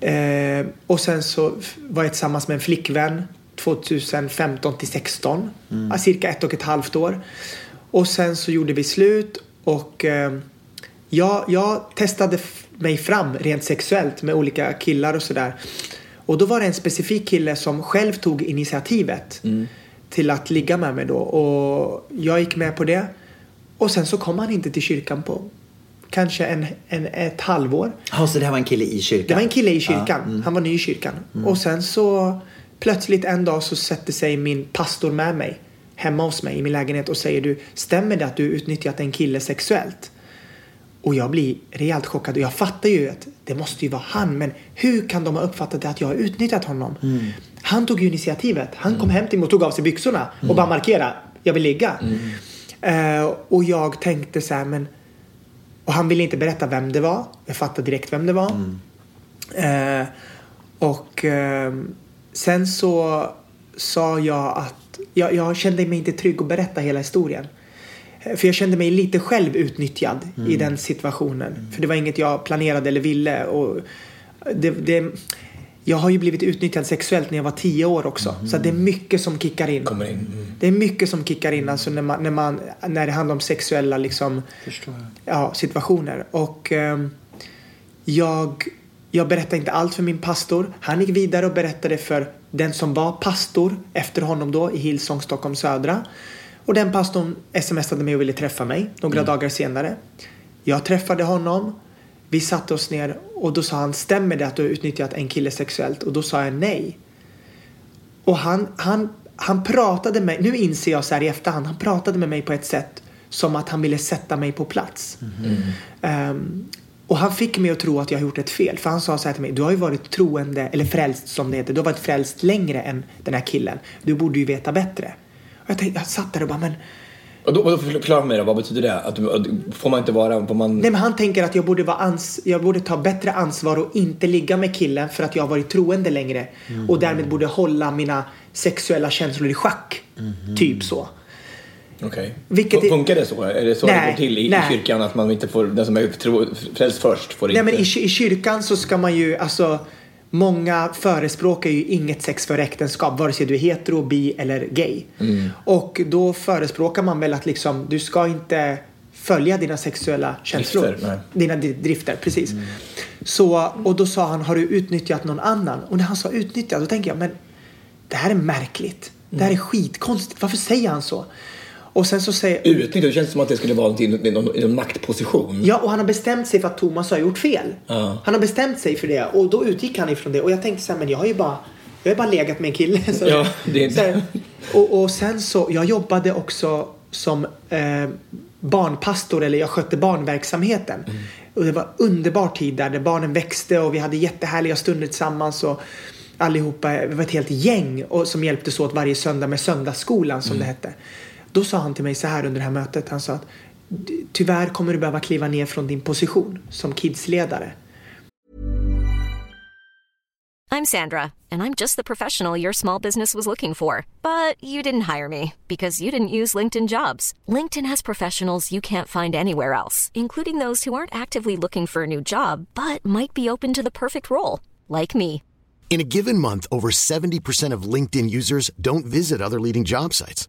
Speaker 7: Eh, och sen så var jag tillsammans med en flickvän 2015 till 16. Ja, cirka ett och ett halvt år. Och sen så gjorde vi slut och eh, jag, jag testade mig fram rent sexuellt med olika killar och sådär. Och då var det en specifik kille som själv tog initiativet till att ligga med mig då. Och jag gick med på det. Och sen så kom han inte till kyrkan på kanske en, en, ett halvår.
Speaker 3: Ja, så det här var en kille i kyrkan?
Speaker 7: Det var en kille i kyrkan. Han var ny i kyrkan. Och sen så plötsligt en dag så sätter sig min pastor med mig hemma hos mig i min lägenhet och säger du, stämmer det att du utnyttjat en kille sexuellt? Och jag blir rejält chockad och jag fattar ju att det måste ju vara han. Men hur kan de ha uppfattat det att jag har utnyttjat honom? Han tog ju initiativet. Han kom hem till mig och tog av sig byxorna och bara markera, jag vill ligga. Eh, och jag tänkte så här, men och han ville inte berätta vem det var. Jag fattade direkt vem det var. Eh, och eh, sen så sa jag att jag, jag kände mig inte trygg att berätta hela historien. Eh, För jag kände mig lite själv utnyttjad i den situationen. För det var inget jag planerade eller ville. Och det, det, jag har ju blivit utnyttjad sexuellt när jag var tio år också. Så att det är mycket som kickar in.
Speaker 4: In. Mm.
Speaker 7: Det är mycket som kickar in alltså när, man, när, man, när det handlar om sexuella liksom, ja, situationer. Och ehm, jag, jag berättade inte allt för min pastor. Han gick vidare och berättade för den som var pastor efter honom då i Hillsong Stockholm södra. Och den pastorn smsade mig och ville träffa mig några dagar senare. Jag träffade honom. Vi satte oss ner och då sa han stämmer det att du har utnyttjat en kille sexuellt? Och då sa jag nej. Och han, han, han pratade med nu inser jag så här i efterhand, han pratade med mig på ett sätt som att han ville sätta mig på plats. Ehm, och han fick mig att tro att jag har gjort ett fel. För han sa så här till mig, du har ju varit troende, eller frälst som det heter, du har varit frälst längre än den här killen. Du borde ju veta bättre. Jag, tänkte, jag satt där och bara, men
Speaker 4: Och då, och då förklara för mig då, vad betyder det? Att, får man inte vara... Får man...
Speaker 7: Nej men han tänker att jag borde, vara ans- jag borde ta bättre ansvar och inte ligga med killen för att jag har varit troende längre. Och därmed borde hålla mina sexuella känslor i schack. Typ så.
Speaker 4: Okej.
Speaker 7: Är-
Speaker 4: Funkar det så? Är det så
Speaker 7: Nej,
Speaker 4: det går till i,
Speaker 7: nej.
Speaker 4: kyrkan? Att man inte får... Den som är frälst först får
Speaker 7: Nej
Speaker 4: inte...
Speaker 7: men i, i kyrkan så ska man ju, alltså Många förespråkar ju inget sex före äktenskap, vare sig du är hetero, bi eller gay. Och då förespråkar man väl att liksom, du ska inte följa dina sexuella känslor.
Speaker 4: Drifter,
Speaker 7: dina di- drifter, precis. Så, och då sa han, har du utnyttjat någon annan? Och när han sa utnyttjat, då tänker jag, men det här är märkligt. Det här är skitkonstigt. Varför säger han så? Och sen så säger...
Speaker 4: Utnyttja, det känns som att det skulle vara någonting- i någon, någon maktposition.
Speaker 7: Ja, och han har bestämt sig för att Thomas har gjort fel.
Speaker 4: Ja.
Speaker 7: Han har bestämt sig för det och då utgick han ifrån det. Och jag tänkte så här, men jag har ju bara, jag har bara legat med en kille. Så,
Speaker 4: Ja, det är-
Speaker 7: så här, och, och sen så, jag jobbade också som eh, barnpastor, eller jag skötte barnverksamheten.
Speaker 4: Mm.
Speaker 7: Och det var underbar tid där, där barnen växte och vi hade jättehärliga stunder tillsammans. Och allihopa, vi var ett helt gäng och, som hjälptes åt varje söndag med söndagsskolan som
Speaker 4: Mm.
Speaker 7: det hette. Då sa han till mig så här under det här mötet. Han sa att tyvärr kommer du behöva kliva ner från din position som kidsledare.
Speaker 8: I'm Sandra, and I'm just the professional your small business was looking for. But you didn't hire me because you didn't use LinkedIn jobs. LinkedIn has professionals you can't find anywhere else, including those who aren't actively looking for a new job but might be open to the perfect role, like me.
Speaker 9: In a given month, over 70% of LinkedIn users don't visit other leading job sites.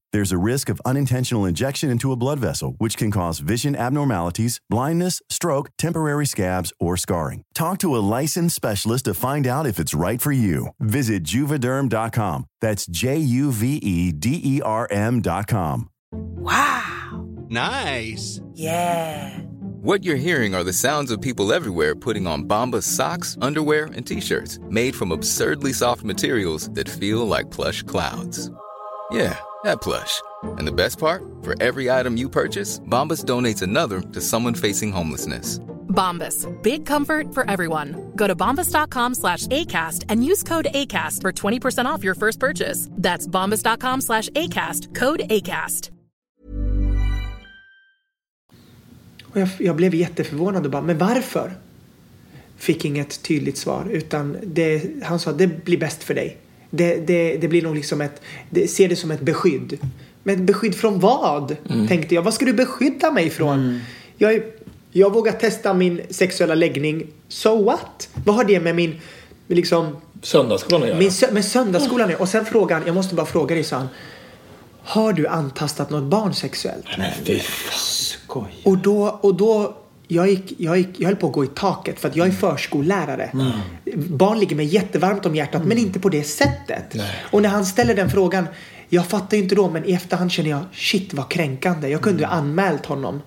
Speaker 1: There's a risk of unintentional injection into a blood vessel, which can cause vision abnormalities, blindness, stroke, temporary scabs, or scarring. Talk to a licensed specialist to find out if it's right for you. Visit juvederm.com. That's J U V E D E R M.com.
Speaker 10: Wow.
Speaker 11: Nice.
Speaker 10: Yeah.
Speaker 12: What you're hearing are the sounds of people everywhere putting on Bombas socks, underwear, and t-shirts made from absurdly soft materials that feel like plush clouds. Yeah, that plush. And the best part? For every item you purchase, Bombas donates another to someone facing homelessness.
Speaker 13: Bombas. Big comfort for everyone. Go to bombas.com slash ACAST and use code ACAST for 20% off your first purchase. That's bombas.com slash ACAST. Code ACAST.
Speaker 7: Och jag, jag blev jätteförvånad och bara, men varför? Fick inget tydligt svar utan det, han sa det blir bäst för dig. Det, det, det blir nog liksom ett, det, se det som ett beskydd. Men ett beskydd från vad? Tänkte jag. Vad ska du beskydda mig från? Jag, jag vågar testa min sexuella läggning. So what? Vad har det med min liksom
Speaker 4: Söndagsskolan att göra.
Speaker 7: min sö- med söndagsskolan är. Och sen frågan, jag måste bara fråga dig, sa han. Har du antastat något barn sexuellt?
Speaker 4: Nej, fy fan.
Speaker 7: Och då, och då jag, gick, jag, gick, jag höll på att gå i taket för att jag är förskollärare. Barn ligger mig jättevarmt om hjärtat men inte på det sättet. Och när han ställer den frågan jag fattar ju inte då men i efterhand känner jag shit vad kränkande. Jag kunde ju anmält honom.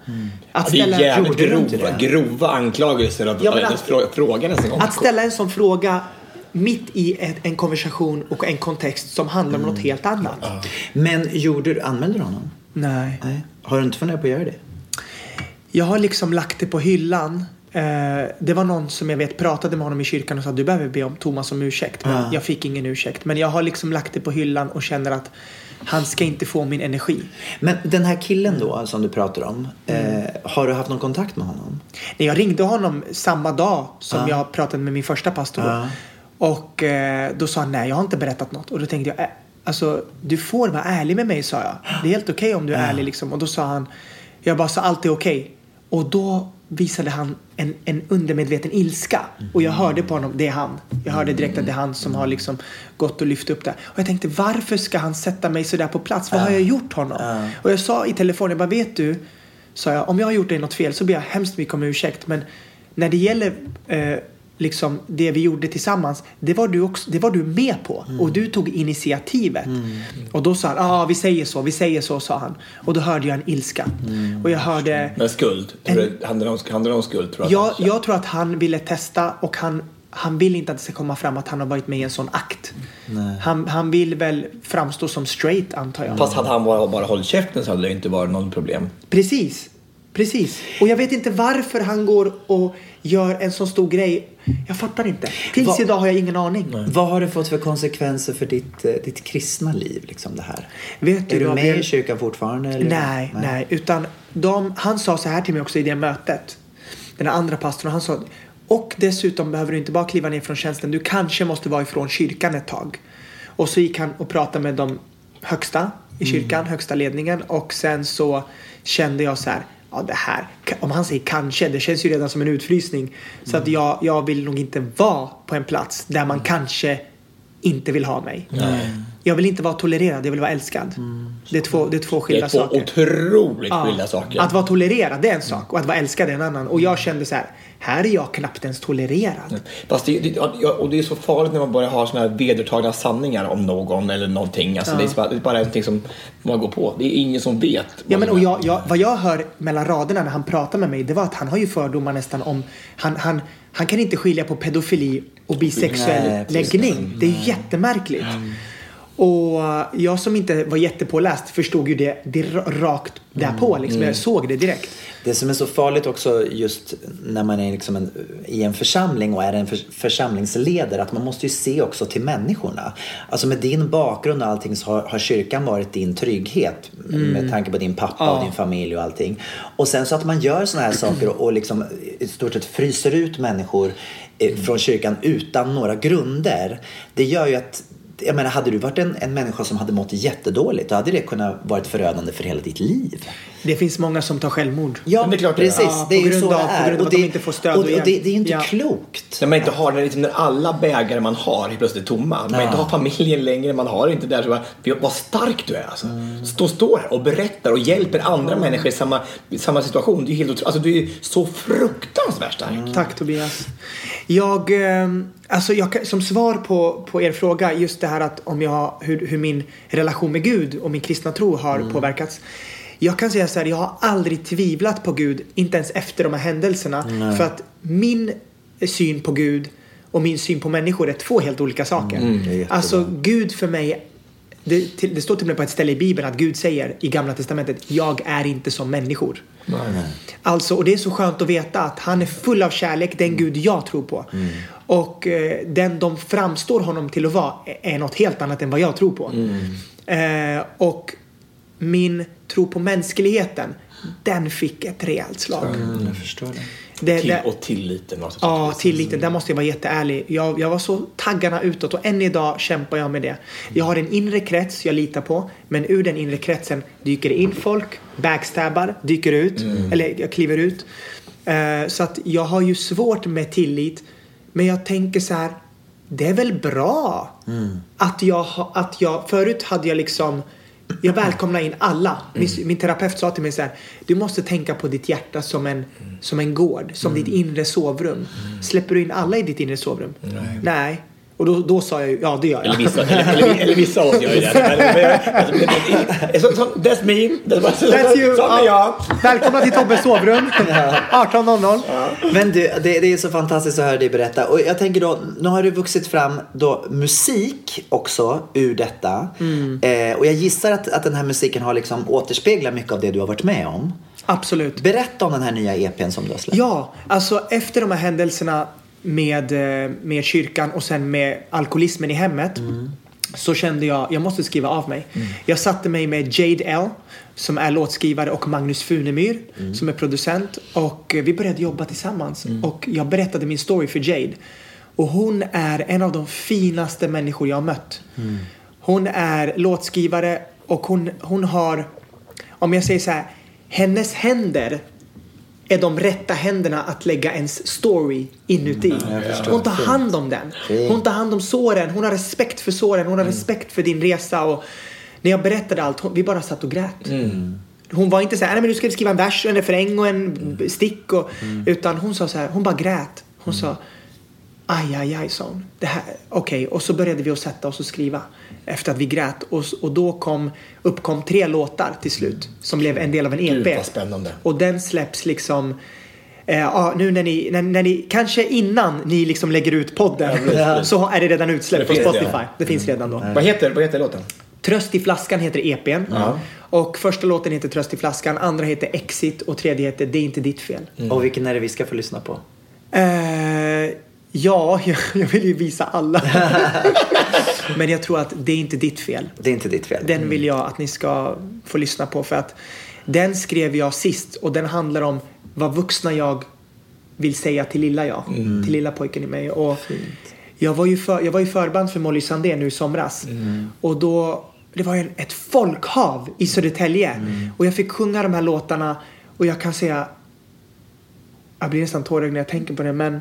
Speaker 7: Att
Speaker 4: Det är
Speaker 7: ställa,
Speaker 4: jävligt
Speaker 7: Gjorde du inte
Speaker 4: grova,
Speaker 7: det?
Speaker 4: grova anklagelser att,
Speaker 7: Ja,
Speaker 4: att,
Speaker 7: att-
Speaker 4: frå- fråga en gång.
Speaker 7: Att ställa en sån fråga mitt i ett, en konversation och en kontext som handlar om något helt annat.
Speaker 3: Men gjorde du, anmälde du honom?
Speaker 7: Nej.
Speaker 3: Nej. Har du inte funderat på att göra det?
Speaker 7: Jag har liksom lagt det på hyllan. Eh, det var någon som jag vet pratade med honom i kyrkan och sa du behöver be om Thomas om ursäkt. Men
Speaker 3: Ja.
Speaker 7: jag fick ingen ursäkt. Men jag har liksom lagt det på hyllan och känner att han ska inte få min energi.
Speaker 3: Men den här killen då som du pratar om. Eh, har du haft någon kontakt med honom?
Speaker 7: När jag ringde honom samma dag som
Speaker 3: Ja.
Speaker 7: jag pratade med min första pastor.
Speaker 3: Ja.
Speaker 7: Och eh, då sa han nej jag har inte berättat något. Och då tänkte jag, eh, alltså du får vara ärlig med mig sa jag. Det är helt okej om du är ärlig liksom. Och då sa han, jag bara sa allt är okej. Och då visade han en, en undermedveten ilska. Och jag hörde på honom, det är han. Jag hörde direkt att det är han som har liksom gått och lyft upp det. Och jag tänkte varför ska han sätta mig sådär på plats? Vad har jag gjort honom? Och jag sa i telefon, jag bara vet du, sa jag, om jag har gjort dig något fel så ber jag hemskt mycket om ursäkt. Men när det gäller eh, liksom det vi gjorde tillsammans, det var du, också, det var du med på. Och du tog initiativet. Och då sa han, ja ah, vi säger så, vi säger så, sa han. Och då hörde jag en ilska. Och jag hörde,
Speaker 4: Men skuld? Handlar, det om, handlar det om skuld? Tror
Speaker 7: jag,
Speaker 4: att-
Speaker 7: jag tror att han ville testa och han, han vill inte att det ska komma fram att han har varit med i en sån akt. Han, han vill väl framstå som straight antar jag.
Speaker 4: Fast hade han bara, bara hållit käften så hade det inte varit något problem.
Speaker 7: Precis. Precis. Och jag vet inte varför han går och gör en så stor grej. Jag fattar inte. Tills
Speaker 3: Vad-
Speaker 7: idag har jag ingen aning.
Speaker 3: Vad har det fått för konsekvenser för ditt, eh, ditt kristna liv? Liksom det här?
Speaker 7: Vet du,
Speaker 3: är du med
Speaker 7: Gabriel?
Speaker 3: i kyrkan fortfarande? Eller?
Speaker 7: Nej, nej. Utan de, han sa så här till mig också i det mötet. Den andra pastorn. Han sa och dessutom behöver du inte bara kliva ner från tjänsten. Du kanske måste vara ifrån kyrkan ett tag. Och så gick han och pratade med de högsta i kyrkan, högsta ledningen. Och sen så kände jag så här. Ja, det här. Om han säger kanske, det känns ju redan som en utfrysning. Så att jag, jag vill nog inte vara på en plats där man kanske inte vill ha mig. Jag vill inte vara tolererad, jag vill vara älskad. Det, är två, det är två
Speaker 4: Det
Speaker 7: skilda
Speaker 4: är två
Speaker 7: saker.
Speaker 4: otroligt
Speaker 7: Ja.
Speaker 4: skilda saker.
Speaker 7: Att vara tolererad det är en sak och att vara älskad är en annan. Och jag kände så här, här är jag knappt ens tolererad.
Speaker 4: Fast det, det, ja, och det är så farligt när man börjar ha såna här vedertagna sanningar om någon eller någonting. Alltså det, är bara, det är bara någonting som man går på. Det är ingen som vet.
Speaker 7: Ja, men, och jag, jag, vad jag hör mellan raderna när han pratar med mig det var att han har ju fördomar nästan om han, han, han kan inte skilja på pedofili och bisexuell
Speaker 3: Nej,
Speaker 7: läggning. Det är ju jättemärkligt. Och eh, jag som inte var jättepåläst förstod ju det, det ra- rakt därpå. Liksom. Jag såg det direkt.
Speaker 3: Det som är så farligt också just när man är liksom en, i en församling och är en för, församlingsledare att man måste ju se också till människorna. Alltså med din bakgrund och allting så har, har kyrkan varit din trygghet med tanke på din pappa och din familj och allting. Och sen så att man gör såna här saker och, och liksom i stort sett fryser ut människor eh, från kyrkan utan några grunder. Det gör ju att jag menar, hade du varit en, en människa som hade mått jättedåligt, då hade det kunnat varit förödande för hela ditt liv.
Speaker 7: Det finns många som tar självmord.
Speaker 3: Ja,
Speaker 4: det är klart är.
Speaker 3: precis.
Speaker 7: Ja,
Speaker 3: det är
Speaker 7: på
Speaker 3: ju så
Speaker 7: av-
Speaker 3: det
Speaker 7: på
Speaker 3: är.
Speaker 7: grund av att
Speaker 3: det,
Speaker 7: de inte får stöd
Speaker 3: och,
Speaker 7: och
Speaker 3: och det, det är ju inte
Speaker 7: Ja.
Speaker 3: klokt.
Speaker 4: När man inte har, när, liksom, när alla bägare man har helt plötsligt är tomma. Man
Speaker 3: Ja.
Speaker 4: inte har familjen längre, man har inte där. Så bara, "Fy, vad stark du är alltså. Stå, står här och berättar och hjälper andra människor i samma, samma situation. Det är helt otro- alltså, du är så fruktansvärt stark.
Speaker 7: Tack Tobias. Jag, eh, alltså jag, som svar på, på er fråga, just det här att om jag, hur, hur min relation med Gud och min kristna tro har påverkats. Jag kan säga så här, jag har aldrig tvivlat på Gud, inte ens efter de här händelserna. För att min syn på Gud och min syn på människor är två helt olika saker.
Speaker 3: jättebra.
Speaker 7: alltså Gud för mig det, till, det står till och med på ett ställe i Bibeln att Gud säger i Gamla Testamentet, jag är inte som människor. Alltså, och det är så skönt att veta att han är full av kärlek, den Gud jag tror på. Och eh, den de framstår honom till att vara är något helt annat än vad jag tror på. Eh, och min tro på mänskligheten, den fick ett rejält slag.
Speaker 3: Jag förstår det.
Speaker 7: Det,
Speaker 4: Till, och tilliten. Alltså,
Speaker 7: Ja, tilliten. Där måste jag vara jätteärlig. Jag, jag var så taggarna utåt och än idag kämpar jag med det. Jag har en inre krets jag litar på. Men ur den inre kretsen dyker det in folk, backstabbar, dyker ut. Eller jag kliver ut. Eh, så att jag har ju svårt med tillit. Men jag tänker så här. Det är väl bra att jag, att jag... Förut hade jag liksom... Jag välkomnar in alla. Min, min terapeut sa till mig så här. Du måste tänka på ditt hjärta som en, som en gård. Som ditt inre sovrum. Släpper du in alla i ditt inre sovrum? Nej. Och då, då sa jag ju, ja det gör jag.
Speaker 4: Eller vissa, eller, eller, eller vissa av oss gör ju det. Men, men, men, men, så, så, that's me. That's,
Speaker 7: That's you.
Speaker 4: Sån är jag.
Speaker 7: Välkomna till Tobbes sovrum. 18.00.
Speaker 3: Men du, det, det är så fantastiskt att höra dig berätta. Och jag tänker då, nu har det vuxit fram då musik också ur detta. Eh, och jag gissar att, att den här musiken har liksom återspeglat mycket av det du har varit med om.
Speaker 7: Absolut.
Speaker 3: Berätta om den här nya EPn som du har släppt.
Speaker 7: Ja, alltså efter de här händelserna med, eh, med kyrkan och sen med alkoholismen i hemmet så kände jag, jag måste skriva av mig. Jag satte mig med Jade L som är låtskrivare och Magnus Funemyr som är producent och eh, vi började jobba tillsammans och jag berättade min story för Jade. Och hon är en av de finaste människor jag har mött. Hon är låtskrivare och hon, hon har, om jag säger så här, hennes händer är de rätta händerna att lägga ens story inuti. Hon tar hand om den. Hon tar hand om såren. Hon har respekt för såren. Hon har respekt för din resa. Och när jag berättade allt, vi bara satt och grät. Hon var inte så här, nej men nu ska vi skriva en vers, en refräng och en stick. Och, Utan hon sa så här, hon bara grät. Hon sa, aj, aj, aj, sa hon. Det här, okej. Och så började vi att sätta oss och skriva. Efter att vi grät. Och, och då kom, uppkom tre låtar till slut. Som blev en del av en EP.
Speaker 4: Gud vad spännande.
Speaker 7: Och den släpps liksom eh, ja, nu när ni, när, när ni, kanske innan ni liksom lägger ut podden så är det redan utsläppt på
Speaker 4: Det
Speaker 7: Spotify.
Speaker 4: redan.
Speaker 7: Det finns redan då.
Speaker 4: Vad heter, vad heter låten?
Speaker 7: Tröst i flaskan heter EPn. Och första låten heter Tröst i flaskan, andra heter Exit och tredje heter Det är inte ditt fel.
Speaker 3: Och vilken är det vi ska få lyssna på?
Speaker 7: Eh, ja, jag, jag vill ju visa alla. Men jag tror att Det är inte ditt fel.
Speaker 3: Det är inte ditt fel.
Speaker 7: Den vill jag att ni ska få lyssna på för att den skrev jag sist och den handlar om vad vuxna jag vill säga till lilla jag. Till lilla pojken i mig. Och jag, var ju för, jag var ju förband för Molly Sandén nu i somras. Och då, det var ju ett folkhav i Södertälje. Och jag fick sjunga de här låtarna och jag kan säga jag blir nästan tårögd när jag tänker på det men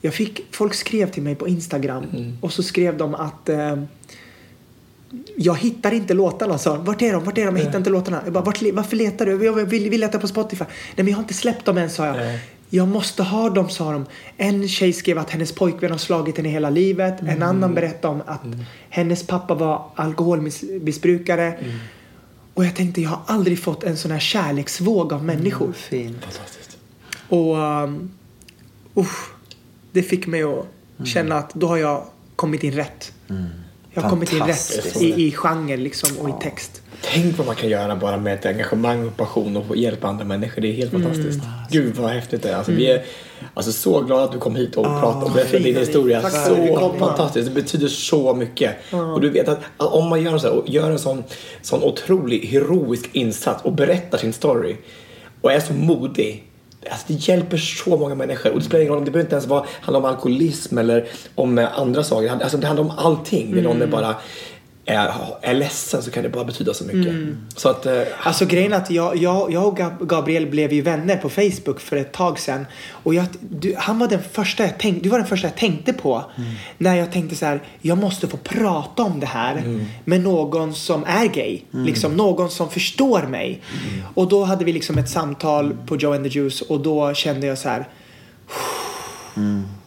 Speaker 7: jag fick, folk skrev till mig på Instagram och så skrev de att eh, jag hittar inte låtarna sa. Vart är de? Vart är de? Jag hittar inte låtarna. Jag bara, Vart, varför letar du? Jag vill, vill leta på Spotify. Nej men jag har inte släppt dem än sa jag. Jag måste ha dem sa de. En tjej skrev att hennes pojkvän har slagit henne hela livet. En annan berättade om att hennes pappa var alkoholmissbrukare. Och jag tänkte jag har aldrig fått en sån här kärleksvåg av människor.
Speaker 3: Fint.
Speaker 7: Och um, usch, det fick mig att känna att då har jag kommit in rätt. Jag har kommit in rätt i, i genre liksom och i text.
Speaker 4: Tänk vad man kan göra bara med ett engagemang och passion och hjälpa andra människor. Det är helt fantastiskt. Gud vad häftigt det är. Alltså, Vi är alltså, så glada att du kom hit och pratade och berättade din historia.
Speaker 7: Tack
Speaker 4: Så fantastiskt. Det betyder så mycket. Och du vet att att om man gör, så här, och gör en sån, sån otrolig heroisk insats och berättar sin story och är så modig Alltså det hjälper så många människor. Och det spelar ingen roll, det behöver inte ens vara, handla om alkoholism eller om eh, andra saker. Alltså det handlar om allting. Det är är bara är, är ledsen så kan det bara betyda så mycket. Så att, eh,
Speaker 7: Alltså grejen är att jag, jag, jag och Gab- Gabriel blev ju vänner på Facebook för ett tag sedan. Och jag, du, han var den första jag tänkte, du var den första jag tänkte på. När jag tänkte så här, jag måste få prata om det här med någon som är gay. Liksom någon som förstår mig. Och då hade vi liksom ett samtal på Joe and the Juice och då kände jag så här.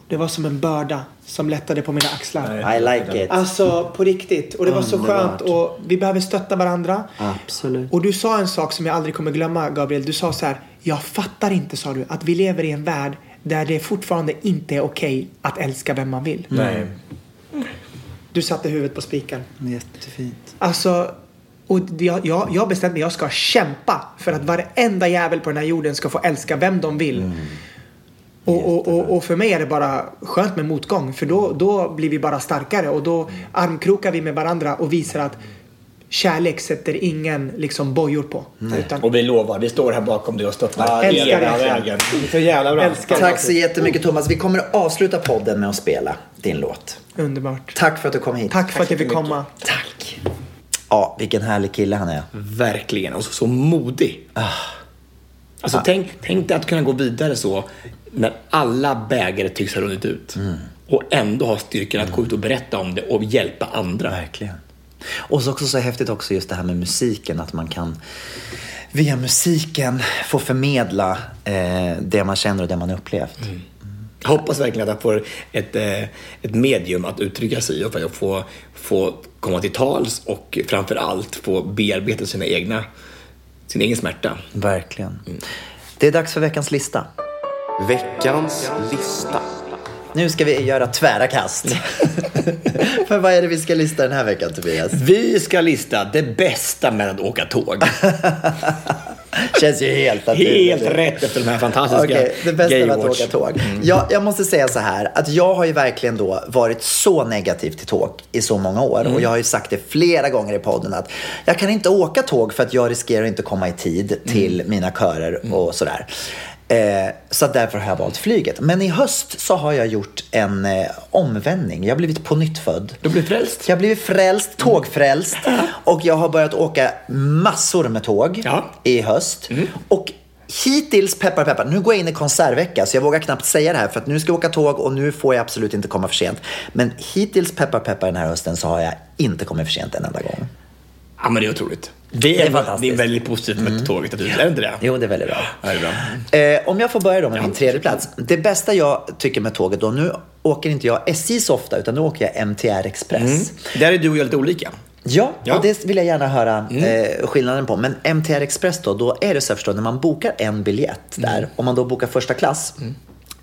Speaker 7: Det var som en börda som lättade på mina axlar.
Speaker 3: I like it.
Speaker 7: Alltså på riktigt. Och det var så skönt. Och vi behöver stötta varandra.
Speaker 3: Absolut.
Speaker 7: Och du sa en sak som jag aldrig kommer glömma Gabriel. Du sa så här. Jag fattar inte sa du att vi lever i en värld där det fortfarande inte är okej att älska vem man vill.
Speaker 4: nej.
Speaker 7: Du satte huvudet på spiken.
Speaker 3: Jättefint.
Speaker 7: Alltså. Och jag, jag, jag bestämde mig jag ska kämpa för att varenda jävel på den här jorden ska få älska vem de vill. Och, och, och, och för mig är det bara skönt med motgång för då, då blir vi bara starkare och då armkrokar vi med varandra och visar att kärlek sätter ingen liksom bojor på. Utan,
Speaker 4: Och vi lovar, vi står här bakom dig och stöttar
Speaker 3: Ja,
Speaker 4: hela
Speaker 7: dig.
Speaker 4: vägen. Så jävla bra.
Speaker 7: Älskar.
Speaker 3: Tack så jättemycket Thomas. Vi kommer att avsluta podden med att spela din låt.
Speaker 7: underbart.
Speaker 3: Tack för att du kom hit.
Speaker 7: Tack för att jag fick komma.
Speaker 3: Tack. Ja, vilken härlig kille han är.
Speaker 4: Verkligen. Och så, så modig.
Speaker 3: Ah.
Speaker 4: Alltså, tänk, tänk dig att kunna gå vidare så när alla bägare tycks ha runnit ut.
Speaker 3: Mm.
Speaker 4: Och ändå ha styrkan att gå ut och berätta om det och hjälpa andra.
Speaker 3: Verkligen. Och så också så häftigt också just det här med musiken, att man kan via musiken få förmedla eh, det man känner och det man upplevt.
Speaker 4: Jag hoppas verkligen att jag får ett, eh, ett medium att uttrycka sig i och får, få komma till tals och framför allt få bearbeta sina egna, sin egen smärta.
Speaker 3: Verkligen. Det är dags för veckans lista.
Speaker 6: Veckans lista.
Speaker 3: Nu ska vi göra tvära kast. för vad är det vi ska lista den här veckan Tobias?
Speaker 4: Vi ska lista det bästa med att åka tåg.
Speaker 3: Känns ju helt naturligt.
Speaker 4: Helt rätt efter de här fantastiska
Speaker 3: Okej, det bästa med att åka tåg. Ja, jag måste säga så här, att jag har ju verkligen då varit så negativ till tåg i så många år. Och jag har ju sagt det flera gånger i podden att jag kan inte åka tåg för att jag riskerar inte komma i tid till mina körer och sådär. Eh, så därför har jag valt flyget. Men i höst så har jag gjort en eh, omvändning. Jag har blivit på nytt född.
Speaker 4: Du blir frälst?
Speaker 3: Jag har blivit frälst, tågfrälst. Och jag har börjat åka massor med tåg
Speaker 4: Ja.
Speaker 3: i höst. Och hittills, peppar peppar, nu går jag in i konsertvecka så jag vågar knappt säga det här för att nu ska jag åka tåg och nu får jag absolut inte komma för sent. Men hittills, peppar peppar, den här hösten så har jag inte kommit för sent en enda gång.
Speaker 4: Ja, men det är otroligt. Det
Speaker 3: Det är
Speaker 4: är,
Speaker 3: fantastiskt.
Speaker 4: det är väldigt positivt med tåget naturligtvis. Är det inte det?
Speaker 3: Jo, det är väldigt bra.
Speaker 4: Ja, det är bra.
Speaker 3: Eh, om jag får börja då med min tredje plats. Det bästa jag tycker med tåget då, nu åker inte jag SJ så ofta utan nu åker jag MTR Express.
Speaker 4: Där är du och jag lite olika.
Speaker 3: Ja,
Speaker 4: Ja.
Speaker 3: och det vill jag gärna höra eh, skillnaden på. Men MTR Express då, då är det så här förstår, när man bokar en biljett där, om man då bokar första klass,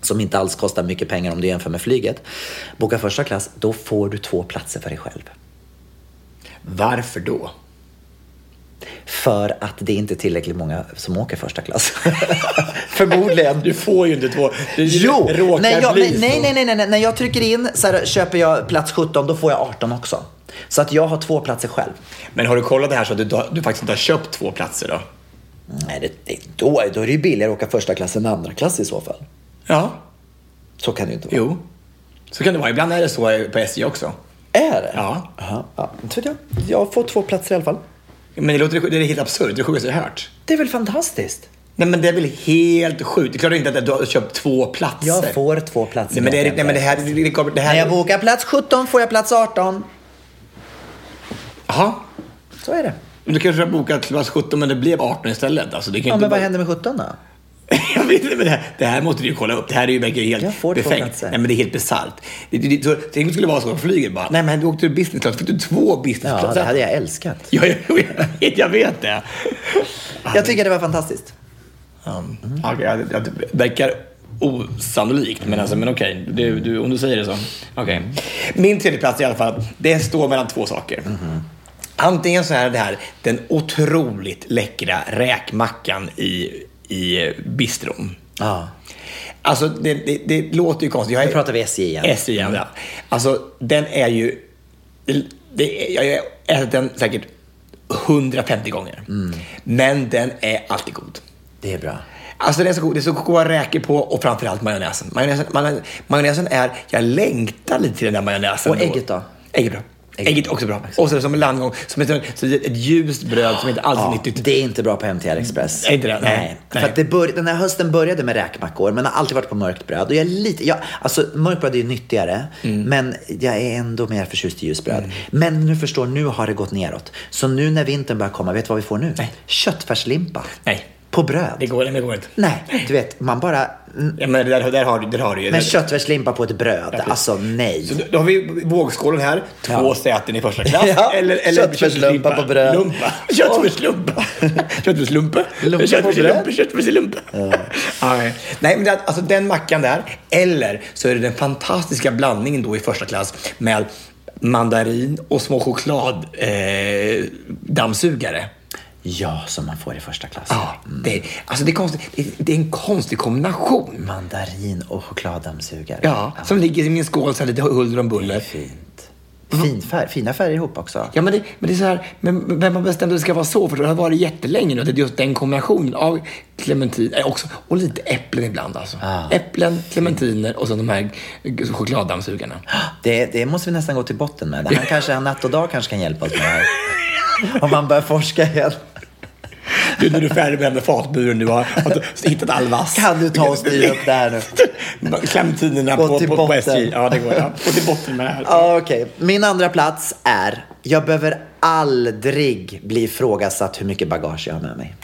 Speaker 3: som inte alls kostar mycket pengar om du jämför med flyget, bokar första klass, då får du två platser för dig själv.
Speaker 4: Varför då?
Speaker 3: För att det är inte tillräckligt många som åker första klass. Förmodligen.
Speaker 4: Du får ju inte två. Du
Speaker 3: Jo,
Speaker 4: råkar
Speaker 3: när jag,
Speaker 4: bli
Speaker 3: nej, nej, nej, nej, nej, nej, när jag trycker in så här, köper jag plats 17, då får jag 18 också. Så att jag har två platser själv.
Speaker 4: Men har du kollat det här så att du, du faktiskt inte har köpt två platser då?
Speaker 3: Nej, det, det, då, då är det ju billigare att åka första klass än andra klass i så fall.
Speaker 4: Ja.
Speaker 3: Så kan det ju inte vara.
Speaker 4: Jo. Så kan det vara. Ibland är det så på SJ också.
Speaker 3: Är det?
Speaker 4: Ja.
Speaker 3: Aha, ja. jag. Jag får två platser i alla fall.
Speaker 4: Men det, låter, det är helt absurt. Det sjukaste jag hört.
Speaker 3: Det är väl fantastiskt?
Speaker 4: Nej men det är väl helt sjukt. Det är klart inte att du har köpt två platser.
Speaker 3: Jag får två platser.
Speaker 4: Nej men det, är, nej, men det här... Det, det, det
Speaker 3: När
Speaker 4: här
Speaker 3: jag bokar plats 17 får jag plats 18.
Speaker 4: Jaha.
Speaker 3: Så är det.
Speaker 4: Du kanske har bokat plats 17 men det blev 18 istället. Alltså, det kan
Speaker 3: Ja,
Speaker 4: inte
Speaker 3: men vad
Speaker 4: bara-
Speaker 3: händer med 17 då?
Speaker 4: Jag vet inte, men det här, det här måste du ju kolla upp. Det här är ju verkligen helt befängt. Nej, men det är helt bisarrt. Tänk om det skulle vara så på flyget bara. Nej, men du åkte business class. fick du två
Speaker 3: Ja,
Speaker 4: businessplatser.
Speaker 3: det hade jag älskat.
Speaker 4: Ja, jag, jag, vet, jag vet det.
Speaker 3: Jag tycker det var fantastiskt.
Speaker 4: Um, okej, ja, det, det verkar osannolikt, men, alltså, men okej. Du, du, om du säger det så. Okej. Min tredje plats i alla fall, det står mellan två saker. Antingen så är det här den otroligt läckra räkmackan i, i bistron.
Speaker 3: Ja.
Speaker 4: Alltså, det, det, det låter ju konstigt. Jag
Speaker 3: Nu
Speaker 4: är-
Speaker 3: pratar vi SJ igen.
Speaker 4: SJ igen, ja. Alltså, den är ju... Det, är- jag har ätit den säkert 150 gånger. Men den är alltid god.
Speaker 3: Det är bra.
Speaker 4: Alltså det är så god. Det är så goda räkor på och framförallt majonnäsen. Majonnäsen, majonnäsen, majonnäsen är, jag längtar lite till den där majonnäsen.
Speaker 3: Och ägget då?
Speaker 4: Ägget bra. Ägget också bra. Och så är det som en landgång, som ett, ett ljust bröd som inte alls är
Speaker 3: Ja,
Speaker 4: nyttigt.
Speaker 3: det är inte bra på MTR Express.
Speaker 4: Är inte det? Nej.
Speaker 3: Nej.
Speaker 4: Nej.
Speaker 3: För att det bör, den här hösten började med räkmackor, men har alltid varit på mörkt bröd. Och jag är lite, jag, alltså mörkt bröd är ju nyttigare,
Speaker 4: Mm.
Speaker 3: men jag är ändå mer förtjust i ljusbröd. Men nu förstår, nu har det gått neråt. Så nu när vintern börjar komma, vet du vad vi får nu? Köttfärslimpa.
Speaker 4: Nej.
Speaker 3: På bröd.
Speaker 4: Det går, det går inte.
Speaker 3: Nej, du vet, man bara...
Speaker 4: Ja, men där, där, har, där har du ju.
Speaker 3: Men köttfärslimpa på ett bröd,
Speaker 4: precis.
Speaker 3: alltså nej.
Speaker 4: Så då- har vi vågskålen här. Två
Speaker 3: Ja.
Speaker 4: säten i första klass.
Speaker 3: Ja,
Speaker 4: eller, eller
Speaker 3: köttfärslumpa på bröd.
Speaker 4: Lumpa. Köttfärslumpa. Köttfärslumpa. Köttfärslumpa. Ja. Nej, men det, alltså den mackan där. Eller så är det den fantastiska blandningen då i första klass med mandarin och små choklad eh, dammsugare.
Speaker 3: Ja, som man får i första klass.
Speaker 4: Ja, det, alltså det, är konstigt. Det, det är en konstig kombination.
Speaker 3: Mandarin och chokladdammsugare.
Speaker 4: Ja, som ligger i min skål så här lite huller om buller.
Speaker 3: Fint. Fin färg, fina färger ihop också.
Speaker 4: Ja, men det, men det är så här, men vem har bestämt att det ska vara så? För det har varit jättelänge nu. Det är just den kombinationen av clementin eh, också, och lite äpplen ibland alltså.
Speaker 3: Ah.
Speaker 4: Äpplen, clementiner och så de här chokladdammsugarna.
Speaker 3: Det, det måste vi nästan gå till botten med. Han kanske, han natt och dag kanske kan hjälpa oss med det här. Om man börjar forska igen.
Speaker 4: Du, när du är färdig med den där fatburen nu har har hittat all vass.
Speaker 3: Kan du ta och styra upp det här nu? Gå
Speaker 4: på, på, på
Speaker 3: botten.
Speaker 4: SJ. Ja, det går. Ja. Gå till botten med det här.
Speaker 3: Ja, Okej, min andra plats är jag behöver aldrig bli ifrågasatt hur mycket bagage jag har med mig.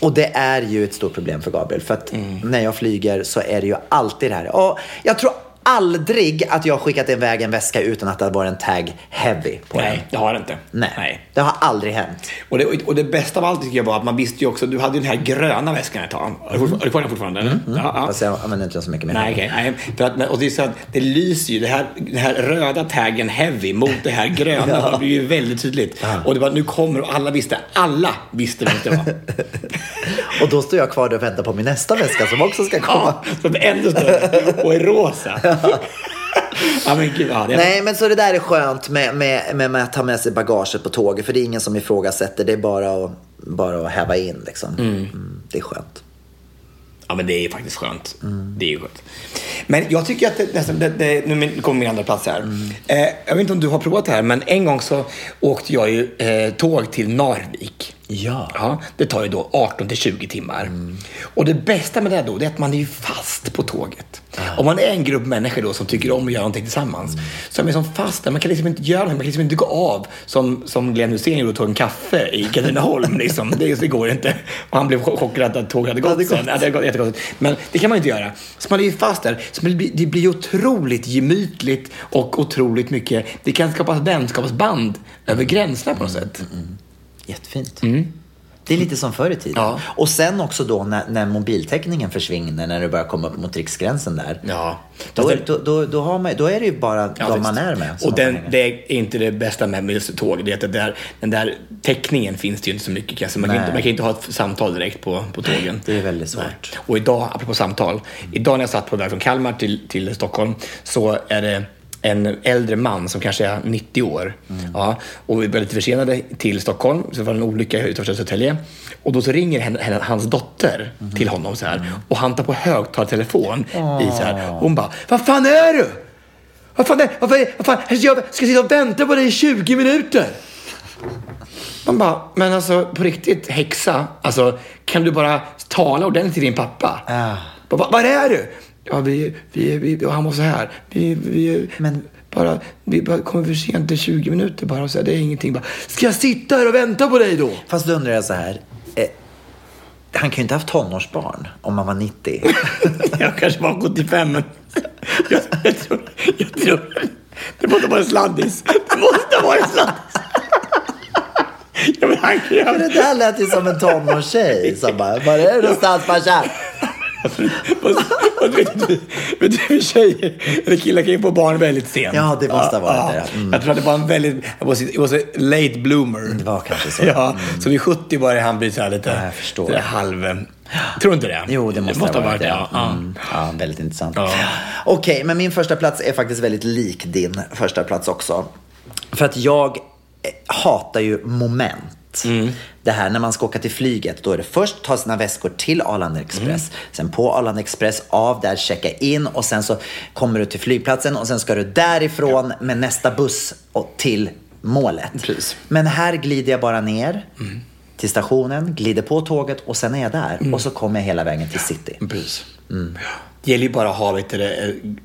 Speaker 3: Och det är ju ett stort problem för Gabriel. För att
Speaker 4: Mm.
Speaker 3: när jag flyger så är det ju alltid det här. Och jag tror aldrig att jag har skickat iväg en väska utan att det varit en tag heavy på den.
Speaker 4: Nej, det har det inte.
Speaker 3: Nej. Det har aldrig hänt.
Speaker 4: Och det, och det bästa av allt tycker jag var att man visste ju också, du hade ju den här gröna väskan ett tag. Har du har du kvar den fortfarande? eller? Ja, ja.
Speaker 3: Fast jag använder inte den så mycket mer.
Speaker 4: Nej, okej. Nej, för att, och det är så att det lyser ju. Det här, den här röda taggen heavy mot det här gröna
Speaker 3: Ja.
Speaker 4: har blivit ju väldigt tydligt. Och det var nu kommer och alla visste, alla visste vem det var.
Speaker 3: Och då står jag kvar där och väntar på min nästa väska som också ska komma.
Speaker 4: ja, det är ännu större och är rosa. ja, men gud, ja, det
Speaker 3: Nej, men så det där är skönt med, med, med, med att ta med sig bagaget på tåget. För det är ingen som ifrågasätter. Det är bara att, bara att häva in liksom. Mm, det är skönt.
Speaker 4: Ja, men det är faktiskt skönt. Det är ju skönt. Men jag tycker att det, nästan, det, det, nu kommer min andra plats här. Eh, jag vet inte om du har provat det här, men en gång så åkte jag ju eh, tåg till Narvik.
Speaker 3: Ja.
Speaker 4: Ja, det tar ju då 18 till 20 timmar. Och det bästa med det då, det är att man är ju fast på tåget. Om man är en grupp människor då som tycker om att göra någonting tillsammans, så är man som fast där. Man kan liksom inte göra någonting, man kan liksom inte gå av som, som Glenn Hysén gjorde och tog en kaffe i Katrineholm. Liksom. Det, det går inte. Och han blev chock- chockad att tåget hade gått
Speaker 3: hade gått.
Speaker 4: sen. Ja, det hade gått. Men det kan man inte göra. Så man är ju fast där. Så det blir, det blir otroligt gemytligt och otroligt mycket. Det kan skapas vänskapsband över gränserna på något sätt.
Speaker 3: Jättefint. Det är lite som förr i tiden.
Speaker 4: Ja.
Speaker 3: Och sen också då när, när mobiltäckningen försvinner, när det börjar komma upp mot riksgränsen där.
Speaker 4: Ja.
Speaker 3: Då, är- då, då, då, har man, då är det ju bara
Speaker 4: Ja,
Speaker 3: de
Speaker 4: visst.
Speaker 3: man är med.
Speaker 4: Och den, det är inte det bästa med med tåg. Det är att det där, den där täckningen finns det ju inte så mycket. Kanske. Man, kan inte, man kan inte ha ett samtal direkt på, på tågen.
Speaker 3: Det är väldigt svårt.
Speaker 4: Nej. Och idag, apropå samtal. Idag när jag satt på väg från Kalmar till, till Stockholm så är det en äldre man som kanske är 90 år. Ja, och vi var lite försenade till Stockholm. Så det var en olycka utanför Södertälje. Och då så ringer henne, henne, hans dotter till honom så här. Och han tar på högtalartelefon i så här. Hon bara, vad fan är du? Vad fan är, vad fan, vad fan, jag ska sitta och vänta på dig i 20 minuter. Man bara, men alltså på riktigt häxa, alltså kan du bara tala ordentligt till din pappa?
Speaker 3: Ah.
Speaker 4: Bara, Var är du? Ja, vi, vi, vi, och han var så här. Vi, vi,
Speaker 3: Men-
Speaker 4: bara, vi bara kommer för sent till 20 minuter bara. Och så här, det är ingenting. Bara, ska jag sitta här och vänta på dig då?
Speaker 3: Fast då undrar jag så här. Eh, han kan ju inte ha haft tonårsbarn om han var 90.
Speaker 4: jag kanske var 75, men jag, jag, tror, jag tror... Det måste vara en sladdis. Det måste vara en sladdis. Ja, men han kan ju
Speaker 3: Men det där lät ju som en tonårstjej som bara, var är du någonstans farsan?
Speaker 4: Och vet du, vet du hur tjejer eller killar kan ju få barn väldigt sent?
Speaker 3: Ja, det måste ha varit det. Mm.
Speaker 4: Jag tror att det var en väldigt, it was, it was a late bloomer.
Speaker 3: Det var kanske så.
Speaker 4: Ja, så vid 70 började han bli så här lite,
Speaker 3: Ja, jag förstår.
Speaker 4: lite halv... Tror du inte det?
Speaker 3: Jo, det måste, ha varit det.
Speaker 4: Ja. ja.
Speaker 3: Mm. ja väldigt intressant.
Speaker 4: Ja.
Speaker 3: Okej, men min första plats är faktiskt väldigt lik din första plats också. För att jag eh, hatar ju moment. Moment. Det här när man ska åka till flyget, då är det först ta sina väskor till Arlanda Express. Sen på Arlanda Express, av där, checka in och sen så kommer du till flygplatsen och sen ska du därifrån med nästa buss och till målet. Men här glider jag bara ner till stationen, glider på tåget och sen är jag där. Och så kommer jag hela vägen till city.
Speaker 4: Precis. Det gäller ju bara att ha vet du,